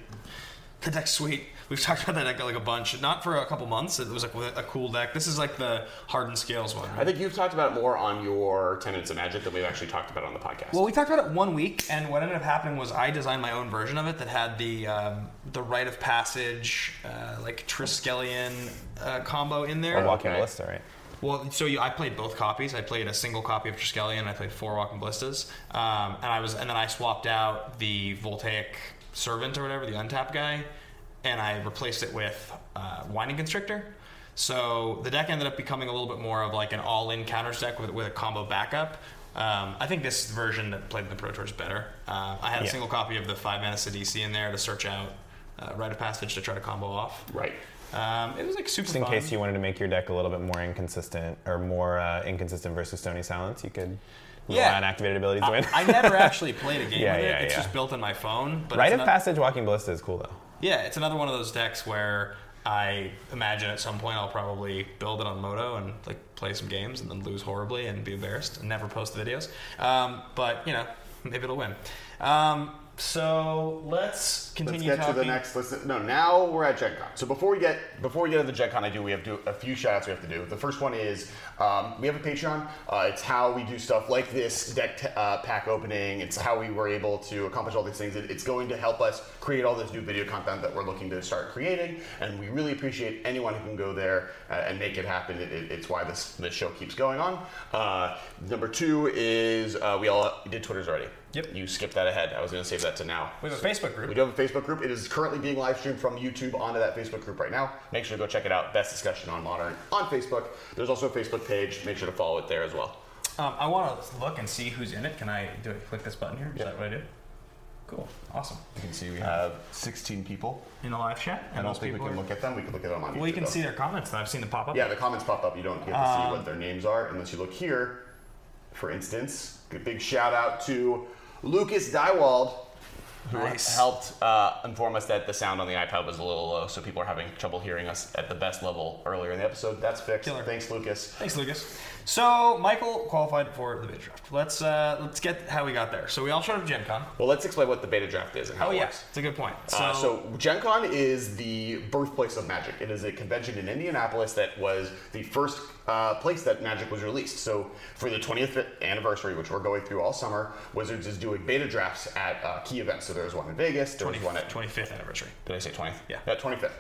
The deck's sweet. We've talked about that deck like a bunch. Not for a couple months. It was like a cool deck. This is like the hardened scales one. I think you've talked about it more on your Ten Minutes of Magic than we've actually talked about on the podcast. Well, we talked about it one week, and what ended up happening was I designed my own version of it that had the um, the rite of passage, uh, like Triskelion uh, combo in there. Or Walking Okay. Ballista, right? Well, so you, I played both copies. I played a single copy of Triskelion. I played four Walking Ballistas, um, and I was, and then I swapped out the Voltaic Servant or whatever, the untap guy, and I replaced it with uh, Winding Constrictor. So the deck ended up becoming a little bit more of like an all-in counters deck with, with a combo backup. Um, I think this version that played in the Pro Tour is better. Uh, I had a Yeah. single copy of the five mana Sidisi in there to search out uh, Rite of Passage to try to combo off. right. Um, it was like super Just in fun. case you wanted to make your deck a little bit more inconsistent or more uh, inconsistent versus Stony Silence, you could rely Yeah. on activated abilities to win. I never <laughs> actually played a game Yeah, with it. yeah, It's yeah. just built in my phone. But Rite of ano- Passage Walking Ballista is cool though. Yeah, it's another one of those decks where I imagine at some point I'll probably build it on Moto and like play some games and then lose horribly and be embarrassed and never post the videos. Um, but you know, maybe it'll win. Um, so let's Let's continue get talking. to the next. Let's, no, now we're at Gen Con. So before we get before we get to the Gen Con, I do we have to do a few shout outs we have to do. The first one is um, we have a Patreon. Uh, it's how we do stuff like this deck t- uh, pack opening. It's how we were able to accomplish all these things. It, it's going to help us create all this new video content that we're looking to start creating, and we really appreciate anyone who can go there uh, and make it happen. It, it, it's why this this show keeps going on. Uh, number two is uh, we all did Twitter's already. Yep. You skipped that ahead. I was going to save that to now. we have a Facebook group. We do have a Facebook group. It is currently being live streamed from YouTube onto that Facebook group right now. Make sure to go check it out. Best discussion on modern on Facebook. There's also a Facebook page. Make sure to follow it there as well. Um, I want to look and see who's in it. Can I do it? Click this button here. Is Yeah. that what I do? Cool. Awesome. You can see we have 16 people. In the live chat. I don't think we can look at them. We can look at them on Well, you can though. see their comments. That I've seen them pop up. Yeah, the comments pop up. You don't get to see Um, what their names are unless you look here. For instance, a big shout out to Lucas Dywald, who Nice. helped uh, inform us that the sound on the iPad was a little low, so people are having trouble hearing us at the best level earlier in the episode. That's fixed. Killer. Thanks, Lucas. Thanks, Lucas. So Michael qualified for the beta draft. Let's uh, let's get how we got there. So we all showed up at Gen Con. Well, let's explain what the beta draft is and how Oh it yeah, works. it's a good point. So, Uh, so Gen Con is the birthplace of Magic. It is a convention in Indianapolis that was the first uh, place that Magic was released. So for the 20th anniversary, which we're going through all summer, Wizards is doing beta drafts at uh, key events. So there was one in Vegas. There 20, was one at 25th anniversary. did I say 20th? Yeah. Yeah, 25th.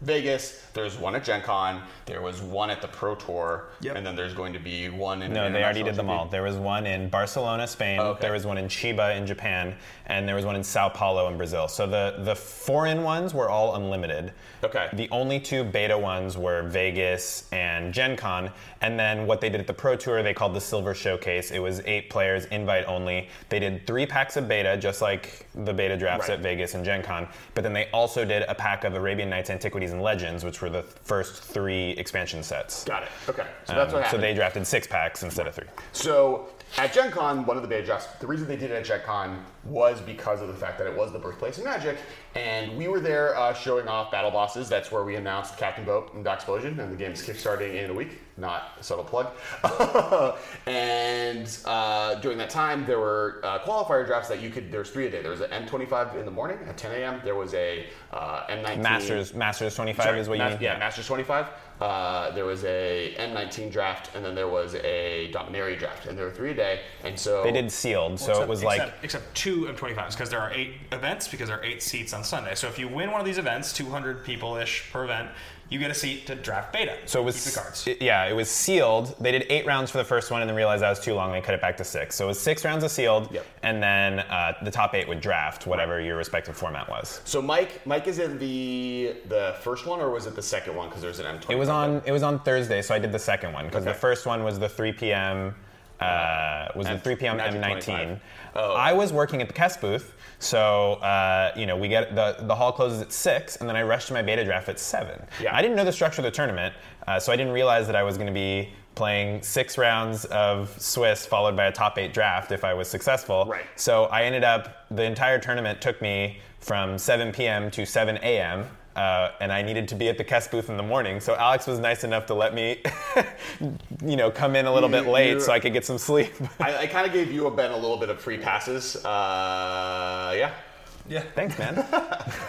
Vegas. There's one at Gen Con. There was one at the Pro Tour. Yep. And then there's going to be one in No, they already did them all. There was one in Barcelona, Spain. Oh, okay. There was one in Chiba in Japan, and there was one in Sao Paulo in Brazil. So the the foreign ones were all unlimited. Okay. The only two beta ones were Vegas and Gen Con, and then what they did at the Pro Tour they called the Silver Showcase. It was eight players, invite only. They did three packs of beta, just like the beta drafts Right. at Vegas and Gen Con. But then they also did a pack of Arabian Nights Antiquities and Legends, which were the first three expansion sets. Got it. Okay. So that's Um, what happened. so they drafted six packs instead of three. So at Gen Con, one of the beta drafts, the reason they did it at Gen Con was because of the fact that it was the birthplace of Magic. And we were there uh, showing off battle bosses. That's where we announced Captain Boat and Doc Explosion, and the game's kickstarting in a week. Not a subtle plug. <laughs> and uh, during that time, there were uh, qualifier drafts that you could, there's three a day. There was an M25 in the morning at 10 a.m. There was a uh, M19. Masters Masters 25 Sorry, is what you Mas- mean? Yeah, Masters 25. Uh, there was a M19 draft, and then there was a Dominaria draft, and there were three a day. And so They did sealed, so except, it was like except, except two M25s because there are eight events because there are eight seats on Sunday. So if you win one of these events, 200 people ish per event, you get a seat to draft beta. so it was keep the cards. it- yeah, it was sealed. They did eight rounds for the first one, and then realized that was too long. They cut it back to six. So it was six rounds of sealed, Yep. and then uh, the top eight would draft whatever your respective format was. So Mike, Mike is in the the first one, or was it the second one? Because there's an M25. It was on it was on Thursday, so I did the second one because Okay. the first one was the 3 p.m. Uh, was the 3 p.m. M19. 25. Oh. I was working at the Kess booth, so uh, you know we get the the hall closes at six, and then I rushed to my beta draft at seven. Yeah. I didn't know the structure of the tournament, uh, so I didn't realize that I was going to be playing six rounds of Swiss followed by a top eight draft if I was successful. Right. So I ended up the entire tournament took me from 7 p.m. to 7 a.m. Uh, and I needed to be at the Kess booth in the morning. So Alex was nice enough to let me, <laughs> you know, come in a little bit late so I could get some sleep. <laughs> I, I kind of gave you a Ben a little bit of free passes. Uh, yeah. yeah. Thanks, man. <laughs>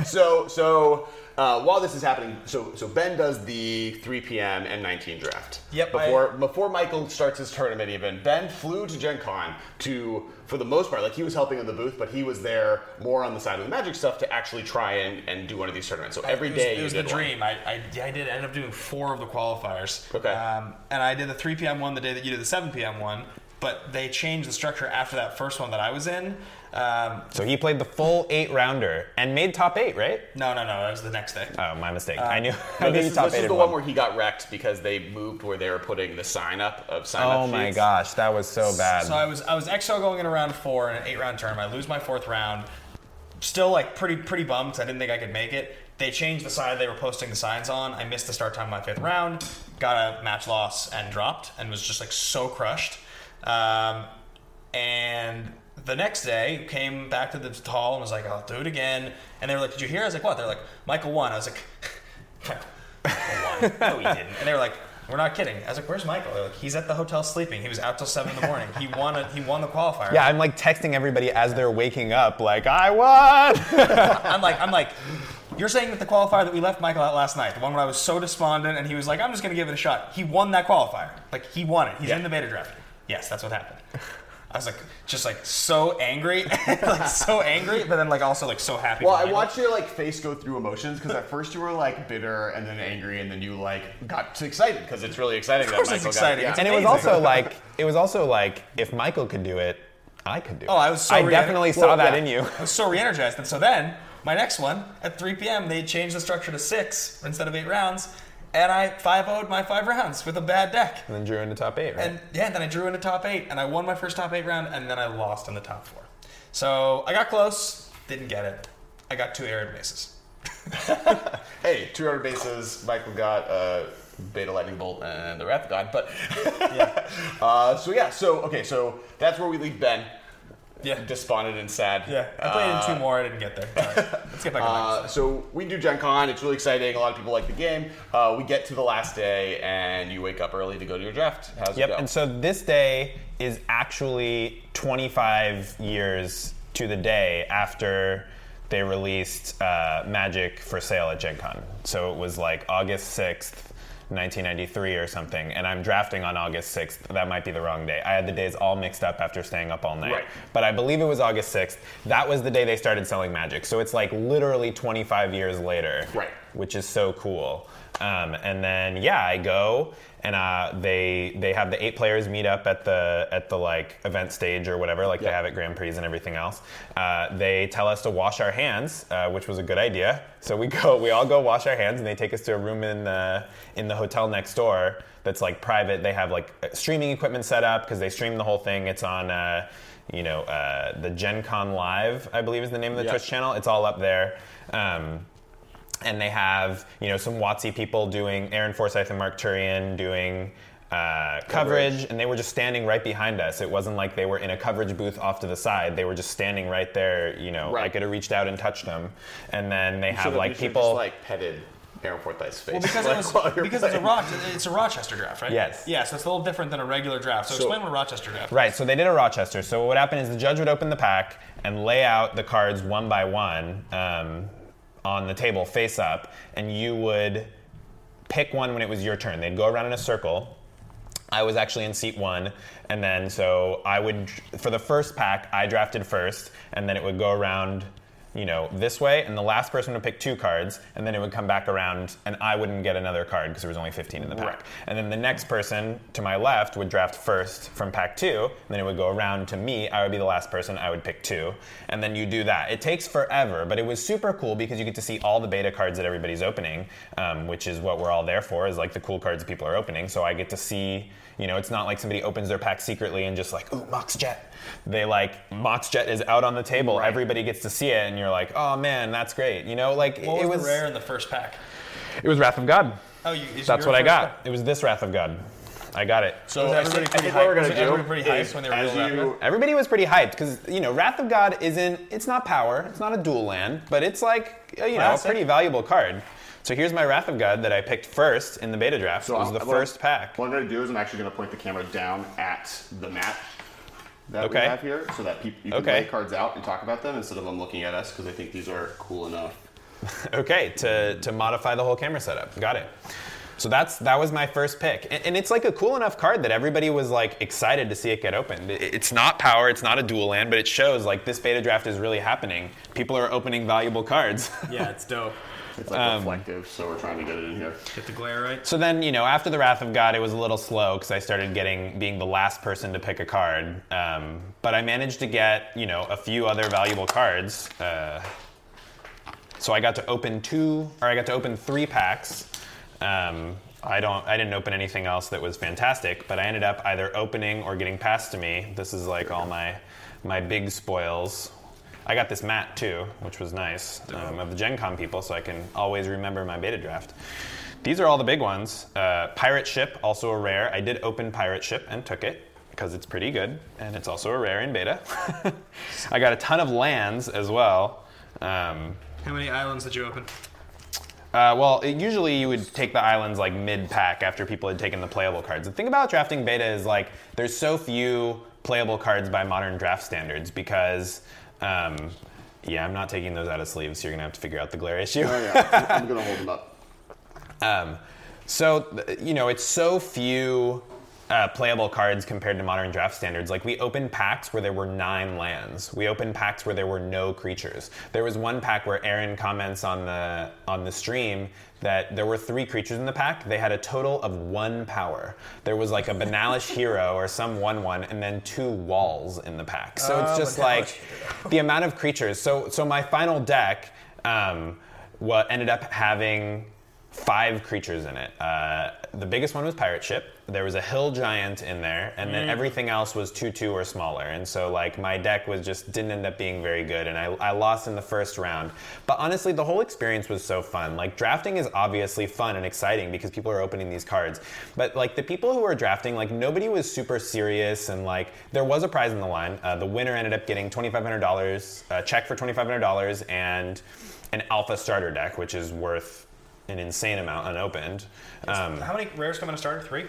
So so uh, while this is happening, so so Ben does the 3 p.m. M19 draft. Yep, Before before Michael starts his tournament, even Ben flew to Gen Con to, for the most part, like he was helping in the booth, but he was there more on the side of the Magic stuff to actually try and, and do one of these tournaments. So every day it was, it was the dream. I, I, I did end up doing four of the qualifiers. Okay. Um, and I did the 3 p.m. one the day that you did the 7 p.m. one, but they changed the structure after that first one that I was in. Um, so he played the full eight rounder and made top eight, right? no, no, no, that was the next day. Oh, my mistake. I knew. <laughs> I knew this is, top this is the one one. where he got wrecked because they moved where they were putting the sign up of sign up Oh my sheets. gosh, that was so bad. So I was I was XO going in round four in an eight round tournament. I lose my fourth round. Still like pretty pretty bummed I didn't think I could make it. They changed the side they were posting the signs on. I missed the start time of my fifth round, got a match loss and dropped, and was just like so crushed. Um, and the next day came back to the hall and was like, "I'll do it again." And they were like, "Did you hear?" I was like, "What?" They're like, "Michael won." I was like, <laughs> "Michael won? No, he didn't." And they were like, We're not kidding. I was like, "Where's Michael?" They're like, "He's at the hotel sleeping. He was out till seven in the morning. He won. A, he won the qualifier." Yeah, I'm like texting everybody as they're waking up, like, I won! <laughs> I'm like, I'm like, you're saying that the qualifier that we left Michael out last night, the one where I was so despondent, and he was like, I'm just gonna give it a shot. He won that qualifier. Like he won it. He's Yeah. in the beta draft. Yes, that's what happened. I was like, just like so angry, <laughs> like so angry, but then like also like so happy. Well, I Michael. watched your like face go through emotions because at first you were like bitter and then angry and then you like got excited because it's really exciting. Of course it's exciting. It's and it was also like, it was also like, if Michael could do it, I could do it. Oh, I was so I re- definitely well, saw that yeah. in you. I was so re-energized, and so then my next one at 3 p.m. they changed the structure to six instead of eight rounds, and I 5-0'd my five rounds with a bad deck. And then drew into top eight, right? And yeah, then I drew in a top eight, and I won my first top eight round, and then I lost in the top four. So I got close, didn't get it. I got two arid bases. <laughs> Hey, two 200 bases. Michael got uh, Beta Lightning Bolt and the Wrath of God. But <laughs> uh, so yeah, so okay, so that's where we leave Ben. Yeah. Despondent and sad. Yeah, I played in two more. I didn't get there. All right, let's get back on Uh, so we do Gen Con. It's really exciting. A lot of people like the game. Uh, we get to the last day, and you wake up early to go to your draft. How's it Yep. go? And so this day is actually 25 years to the day after they released uh, Magic for sale at Gen Con. So it was like August 6th, 1993 or something. And I'm drafting on August 6th. That might be the wrong day. I had the days all mixed up after staying up all night. Right. But I believe it was August 6th. That was the day they started selling Magic. So it's like literally 25 years later Right. which is so cool. Um, and then yeah, I go and uh, they they have the eight players meet up at the at the like event stage or whatever, like they have at Grand Prix and everything else. Uh, they tell us to wash our hands, uh, which was a good idea. So we <laughs> go, we all go wash our hands, and they take us to a room in the in the hotel next door that's like private. They have like streaming equipment set up because they stream the whole thing. It's on. Uh, you know, uh, the Gen Con Live, I believe is the name of the Yeah. Twitch channel. It's all up there. Um, and they have you know some WotC people doing Aaron Forsythe and Mark Turian doing uh, coverage, and they were just standing right behind us. It wasn't like they were in a coverage booth off to the side. They were just standing right there. You know, I could have reached out and touched them. And then they have Should've- like you people. just, like petted Aaron Forsythe's face. Well, because <laughs> like, it was because it's a playing. It's a Rochester draft, right? Yes. Yeah, so it's a little different than a regular draft. So, So- explain what a Rochester draft. is. Right, so they did a Rochester. So what happened is the judge would open the pack and lay out the cards one by one um, on the table face up, and you would pick one when it was your turn. They'd go around in a circle. I was actually in seat one, and then so I would for the first pack I drafted first, and then it would go around, you know, this way, and the last person would pick two cards, and then it would come back around, and I wouldn't get another card because there was only 15 in the pack. Right. And then the next person to my left would draft first from pack two, and then it would go around to me. I would be the last person. I would pick two, and then you do that. It takes forever, but it was super cool because you get to see all the beta cards that everybody's opening, um, which is what we're all there for. Is like the cool cards people are opening. So I get to see. You know, it's not like somebody opens their pack secretly and just like, ooh, Mox Jet. They like Mox Jet is out on the table. Right. Everybody gets to see it, and you're like, oh man, that's great. You know, like What it was, was. rare in the first pack? It was Wrath of God. Oh, you. is That's what I got. pack? It was this Wrath of God. I got it. So was I everybody think- I pretty think what we're hyped? gonna Was do everybody hyped is when they were as real you- Everybody was pretty hyped because you know Wrath of God isn't. It's not power. It's not a dual land, but it's like uh, you know a pretty valuable card. So here's my Wrath of God that I picked first in the beta draft. So it was I'm- the what I'm- first pack. What I'm going to do is I'm actually going to point the camera down at the map that Okay. we have here, so that people you can Okay. lay cards out and talk about them instead of them looking at us because I think these are cool enough. <laughs> Okay, to to modify the whole camera setup. Got it. So that's that was my first pick, and, and it's like a cool enough card that everybody was like excited to see it get opened. It- it's not power, it's not a dual land, but it shows like this beta draft is really happening. People are opening valuable cards. Yeah, it's dope. <laughs> It's like Um, reflective, so we're trying to get it in here. Get the glare right. So then, you know, after the Wrath of God, it was a little slow because I started getting being the last person to pick a card. Um, but I managed to get, you know, a few other valuable cards. Uh, so I got to open two, or I got to open three packs. Um, I don't, I didn't open anything else that was fantastic, but I ended up either opening or getting passed to me. This is like all my, my big spoils. I got this mat too, which was nice, um, of the Gen Con people, so I can always remember my beta draft. These are all the big ones. Uh, Pirate Ship, also a rare. I did open Pirate Ship and took it because it's pretty good, and it's also a rare in beta. <laughs> I got a ton of lands as well. Um, How many islands did you open? Uh, well, it, usually you would take the islands like mid-pack after people had taken the playable cards. The thing about drafting beta is like there's so few playable cards by modern draft standards because, um, yeah, I'm not taking those out of sleeves. So you're gonna have to figure out the glare issue. Oh yeah, I'm gonna hold them up. <laughs> Um, so, you know, it's so few uh, playable cards compared to modern draft standards. Like, we opened packs where there were nine lands. We opened packs where there were no creatures. There was one pack where Aaron comments on the on the stream that there were three creatures in the pack. They had a total of one power. There was like a Benalish <laughs> hero or some one one, and then two walls in the pack. So it's Oh, just like the amount of creatures. So so my final deck, um, what ended up having five creatures in it. Uh, the biggest one was pirate ship. There was a hill giant in there, and then everything else was two two or smaller. And so like my deck was just didn't end up being very good, and I, I lost in the first round. But honestly, the whole experience was so fun. Like drafting is obviously fun and exciting because people are opening these cards. But like the people who were drafting, like nobody was super serious, and like there was a prize in the line. Uh, the winner ended up getting twenty five hundred dollars, a check for twenty five hundred dollars, and an alpha starter deck, which is worth an insane amount unopened. Um, How many rares come in a starter? Three.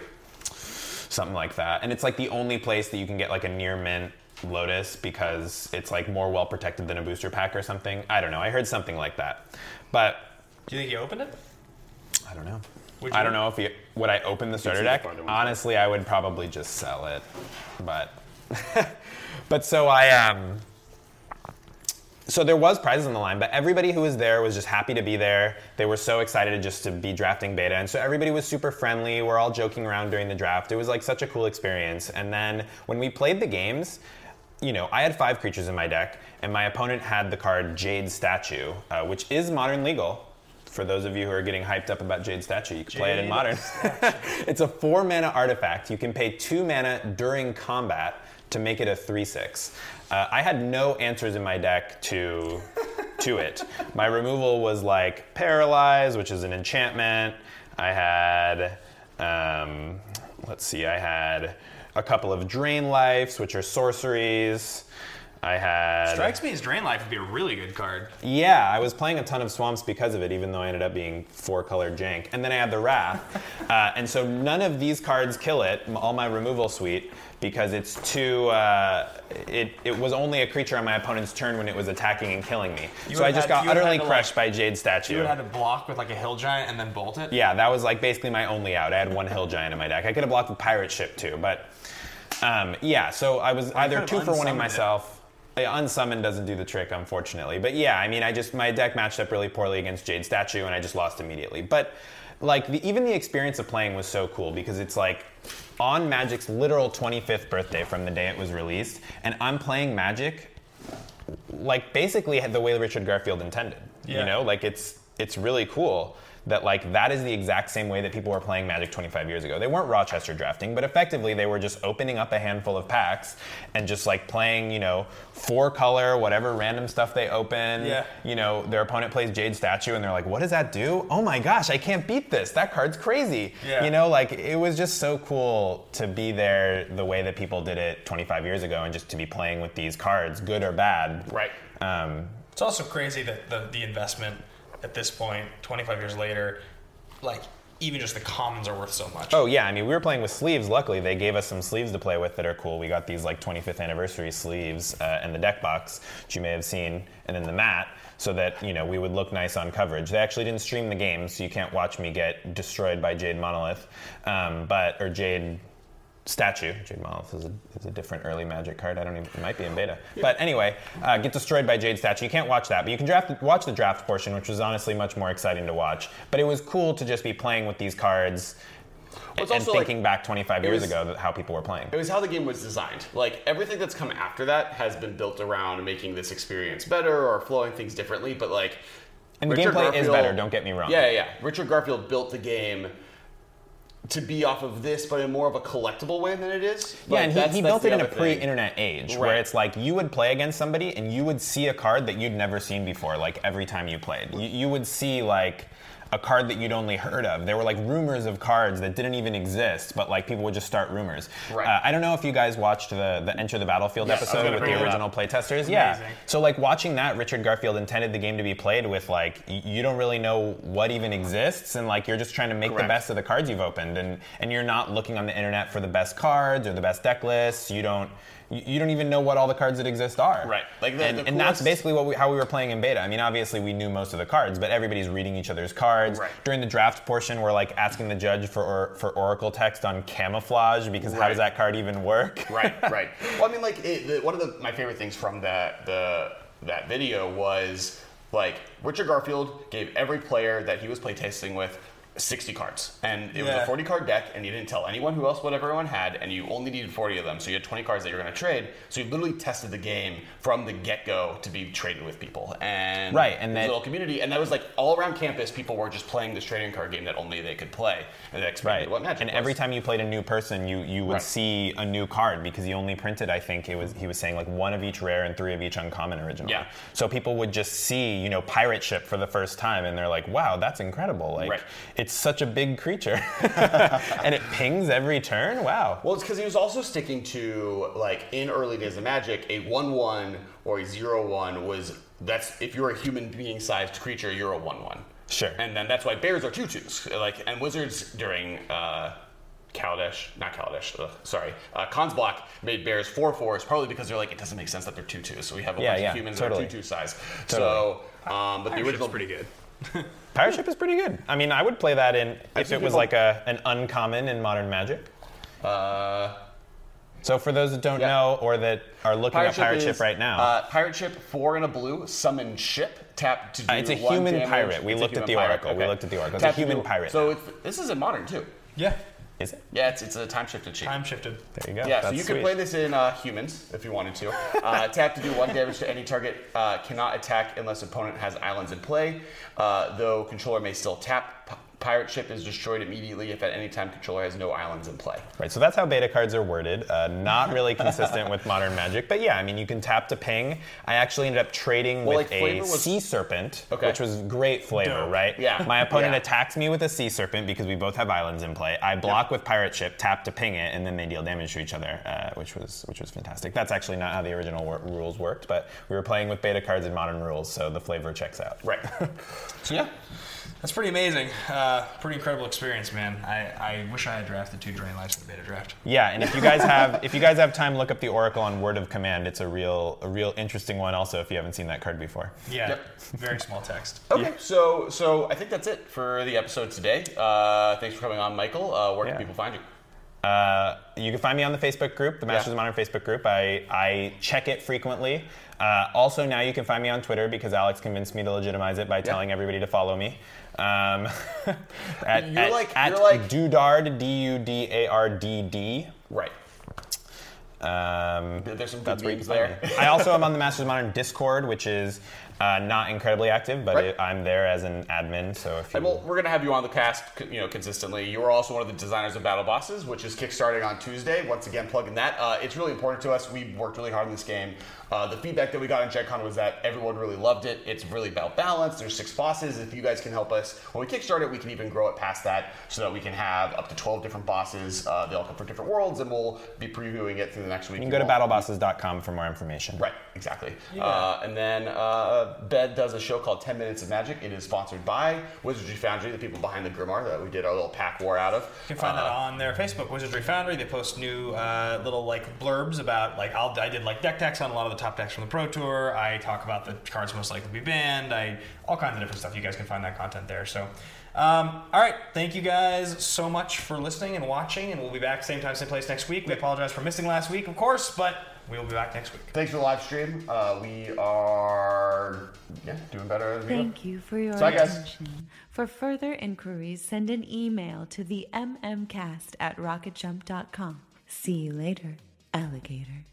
something like that. And it's like the only place that you can get like a near mint Lotus because it's like more well protected than a booster pack or something. I don't know. I heard something like that. But Do you think you opened it? I don't know. Would I don't know if you would I open the starter deck. Honestly, I would probably just sell it. But <laughs> but so I um so there was prizes on the line, but everybody who was there was just happy to be there. They were so excited just to be drafting beta, and so everybody was super friendly. We're all joking around during the draft. It was like such a cool experience. And then when we played the games, you know, I had five creatures in my deck, and my opponent had the card Jade Statue, uh, which is modern legal. For those of you who are getting hyped up about Jade Statue, you can play it in modern. <laughs> it's a four mana artifact. You can pay two mana during combat to make it a three six. Uh, I had no answers in my deck to to it. My removal was like paralyze, which is an enchantment. I had um, let's see, I had a couple of drain lives, which are sorceries. I had Strikes me as Drain Life would be a really good card. yeah, I was playing a ton of swamps because of it, even though I ended up being four color jank. And then I had the Wrath. <laughs> uh, and so none of these cards kill it, all my removal suite, because it's too. Uh, it, it was only a creature on my opponent's turn when it was attacking and killing me. You so I just had- got utterly crushed like- by Jade Statue. You would have had to block with like a Hill Giant and then bolt it. Yeah, that was like basically my only out. I had one hill giant in my deck. I could have blocked with pirate ship too, but um, yeah. So I was either two for one it. myself. Uh, Unsummon doesn't do the trick, unfortunately. But yeah, I mean, I just my deck matched up really poorly against Jade Statue, and I just lost immediately. But like the, even the experience of playing was so cool because it's like on Magic's literal 25th birthday from the day it was released, and I'm playing Magic like basically the way Richard Garfield intended. Yeah. You know, like it's it's really cool that like that is the exact same way that people were playing Magic 25 years ago. They weren't Rochester drafting, but effectively they were just opening up a handful of packs and just like playing, you know, four color, whatever random stuff they open. Yeah. You know, their opponent plays Jade Statue and they're like, "What does that do? Oh my gosh, I can't beat this. That card's crazy." Yeah. You know, like it was just so cool to be there the way that people did it 25 years ago and just to be playing with these cards, good or bad. Right. Um, It's also crazy that the, the investment at this point, 25 years later, like even just the commons are worth so much. Oh yeah, I mean we were playing with sleeves. Luckily, they gave us some sleeves to play with that are cool. We got these like 25th anniversary sleeves uh, and the deck box, which you may have seen, and then the mat, so that you know we would look nice on coverage. They actually didn't stream the game, so you can't watch me get destroyed by Jade Monolith, um, but or Jade Statue. Jade Monolith is a, is a different early Magic card. I don't even. It might be in beta. But anyway, uh, get destroyed by Jade Statue. You can't watch that, but you can draft watch the draft portion, which was honestly much more exciting to watch. But it was cool to just be playing with these cards it's and also, like, thinking back 25 years was- ago how people were playing. It was how the game was designed. Like everything that's come after that has been built around making this experience better or flowing things differently. But like, And the gameplay is better, don't get me wrong. Yeah, yeah, yeah. Richard Garfield built the game to be off of this, but in more of a collectible way than it is. Yeah, and that's- he, he that's built it in a pre-internet age where it's like you would play against somebody and you would see a card that you'd never seen before, like every time you played. You, you would see like a card that you'd only heard of. There were like rumors of cards that didn't even exist, but like people would just start rumors. Right. Uh, I don't know if you guys watched the the Enter the Battlefield Yes, episode with the original playtesters. Yeah. So like watching that, Richard Garfield intended the game to be played with like y- you don't really know what even exists, and like you're just trying to make Correct. the best of the cards you've opened, and and you're not looking on the internet for the best cards or the best deck lists. You don't. You you don't even know what all the cards that exist are. Right. Like the- and, the and that's basically what we, how we were playing in beta. I mean, obviously we knew most of the cards, but everybody's reading each other's cards. Right. During the draft portion, we're like asking the judge for or, for Oracle text on camouflage because how does that card even work? <laughs> right, right. Well, I mean, like it, the, one of the, my favorite things from that the that video was like Richard Garfield gave every player that he was playtesting with 60 cards, and it was a 40 card deck, and you didn't tell anyone who else what everyone had, and you only needed 40 of them, so you had 20 cards that you were going to trade. So you literally tested the game from the get go to be traded with people, and Right, and that- little community, and that was like all around campus. People were just playing this trading card game that only they could play, and that Right. what Magic and was. every time you played a new person, you, you would Right. see a new card because he only printed, I think it was he was saying like one of each rare and three of each uncommon originally. Yeah. So people would just see, you know, pirate ship for the first time and they're like, wow, that's incredible. Like Right. It's such a big creature. <laughs> and it pings every turn. Wow. Well, it's because he was also sticking to like in early days of Magic, a one-one or a zero-one was that's if you're a human being-sized creature, you're a one-one. Sure. And then that's why bears are two-twos. Like and wizards during uh, Kaladesh, not Kaladesh, ugh, sorry, uh, Khan's block made bears four fours, probably because they're like it doesn't make sense that they're two-twos. So we have a Yeah, bunch yeah, of humans totally. that are two-two size. Totally. So, um, but the original pretty good. <laughs> Pirate ship is pretty good. I mean, I would play that in if seen it was people- like a an uncommon in modern magic. Uh, So for those that don't Yeah. know or that are looking at pirate is, ship right now, Uh, pirate ship four and a blue, summon ship, tap to do Uh, it's a one human damage. pirate. We It's a looked at human the pirate, oracle. We looked at the oracle. It's a Tap to human do- pirate So now. it's, this is in modern too. Yeah. Is it? Yeah, it's, it's a time shifted sheet. Time shifted. There you go. yeah, so That's you can sweet. play this in uh, humans if you wanted to. <laughs> Uh, tap to do one damage to any target. Uh, cannot attack unless opponent has islands in play. Uh, though controller may still tap. P- pirate ship is destroyed immediately if at any time controller has no islands in play. Right, so that's how beta cards are worded. Uh, not really consistent with modern magic, but yeah, I mean, you can tap to ping. I actually ended up trading Well, with like, a was- sea serpent, Okay. which was great flavor, Dope. right? Yeah. My opponent Yeah. attacks me with a sea serpent because we both have islands in play. I block with pirate ship, tap to ping it, and then they deal damage to each other, uh, which was which was fantastic. That's actually not how the original wor- rules worked, but we were playing with beta cards in modern rules, so the flavor checks out. Right. <laughs> So yeah, that's pretty amazing. Uh, pretty incredible experience, man. I, I wish I had drafted two Drain Lives in the beta draft. Yeah, and if you guys <laughs> have if you guys have time, look up the Oracle on Word of Command. It's a real a real interesting one. Also, if you haven't seen that card before. Yeah, Yep. very small text. <laughs> Okay, so so I think that's it for the episode today. Uh, thanks for coming on, Michael. Uh, where Yeah. can people find you? Uh, you can find me on the Facebook group, the Masters Yeah. of Modern Facebook group. I, I check it frequently. Uh, also, now you can find me on Twitter because Alex convinced me to legitimize it by telling everybody to follow me. Um, <laughs> at, You're at, like- at you're like- Dudard, D U D A R D D. Right. Um, There's some good that's memes there. I also <laughs> am on the Masters of Modern Discord, which is uh, not incredibly active, but Right. it, I'm there as an admin. So if you And well, we're gonna have you on the cast, you know, consistently. You are also one of the designers of Battle Bosses, which is kickstarting on Tuesday. Once again, plugging that. Uh, it's really important to us. We worked really hard on this game. Uh, the feedback that we got in Gen Con was that everyone really loved it. It's really about balance. There's six bosses. If you guys can help us, when we kickstart it, we can even grow it past that so that we can have up to 12 different bosses. Uh, they all come from different worlds, and we'll be previewing it through the next week. you can go to battlebosses.com for more information. Right, exactly. Uh, and then uh, Ben does a show called 10 Minutes of Magic. It is sponsored by Wizardry Foundry, the people behind the Grimoire that we did our little pack war out of. You can find that Uh, on their Facebook, Wizardry Foundry. They post new uh, little like blurbs about like I'll, I did like deck decks on a lot of the top decks from the Pro Tour. I talk about the cards most likely to be banned. I all kinds of different stuff. You guys can find that content there. So, um, all right, thank you guys so much for listening and watching, and we'll be back same time, same place next week. We apologize for missing last week, of course, but we will be back next week. Thanks for the live stream. Uh, we are yeah doing better as. Thank you for your Sorry, guys. attention. For further inquiries, send an email to the mmcast at rocketjump.com. See you later, alligator.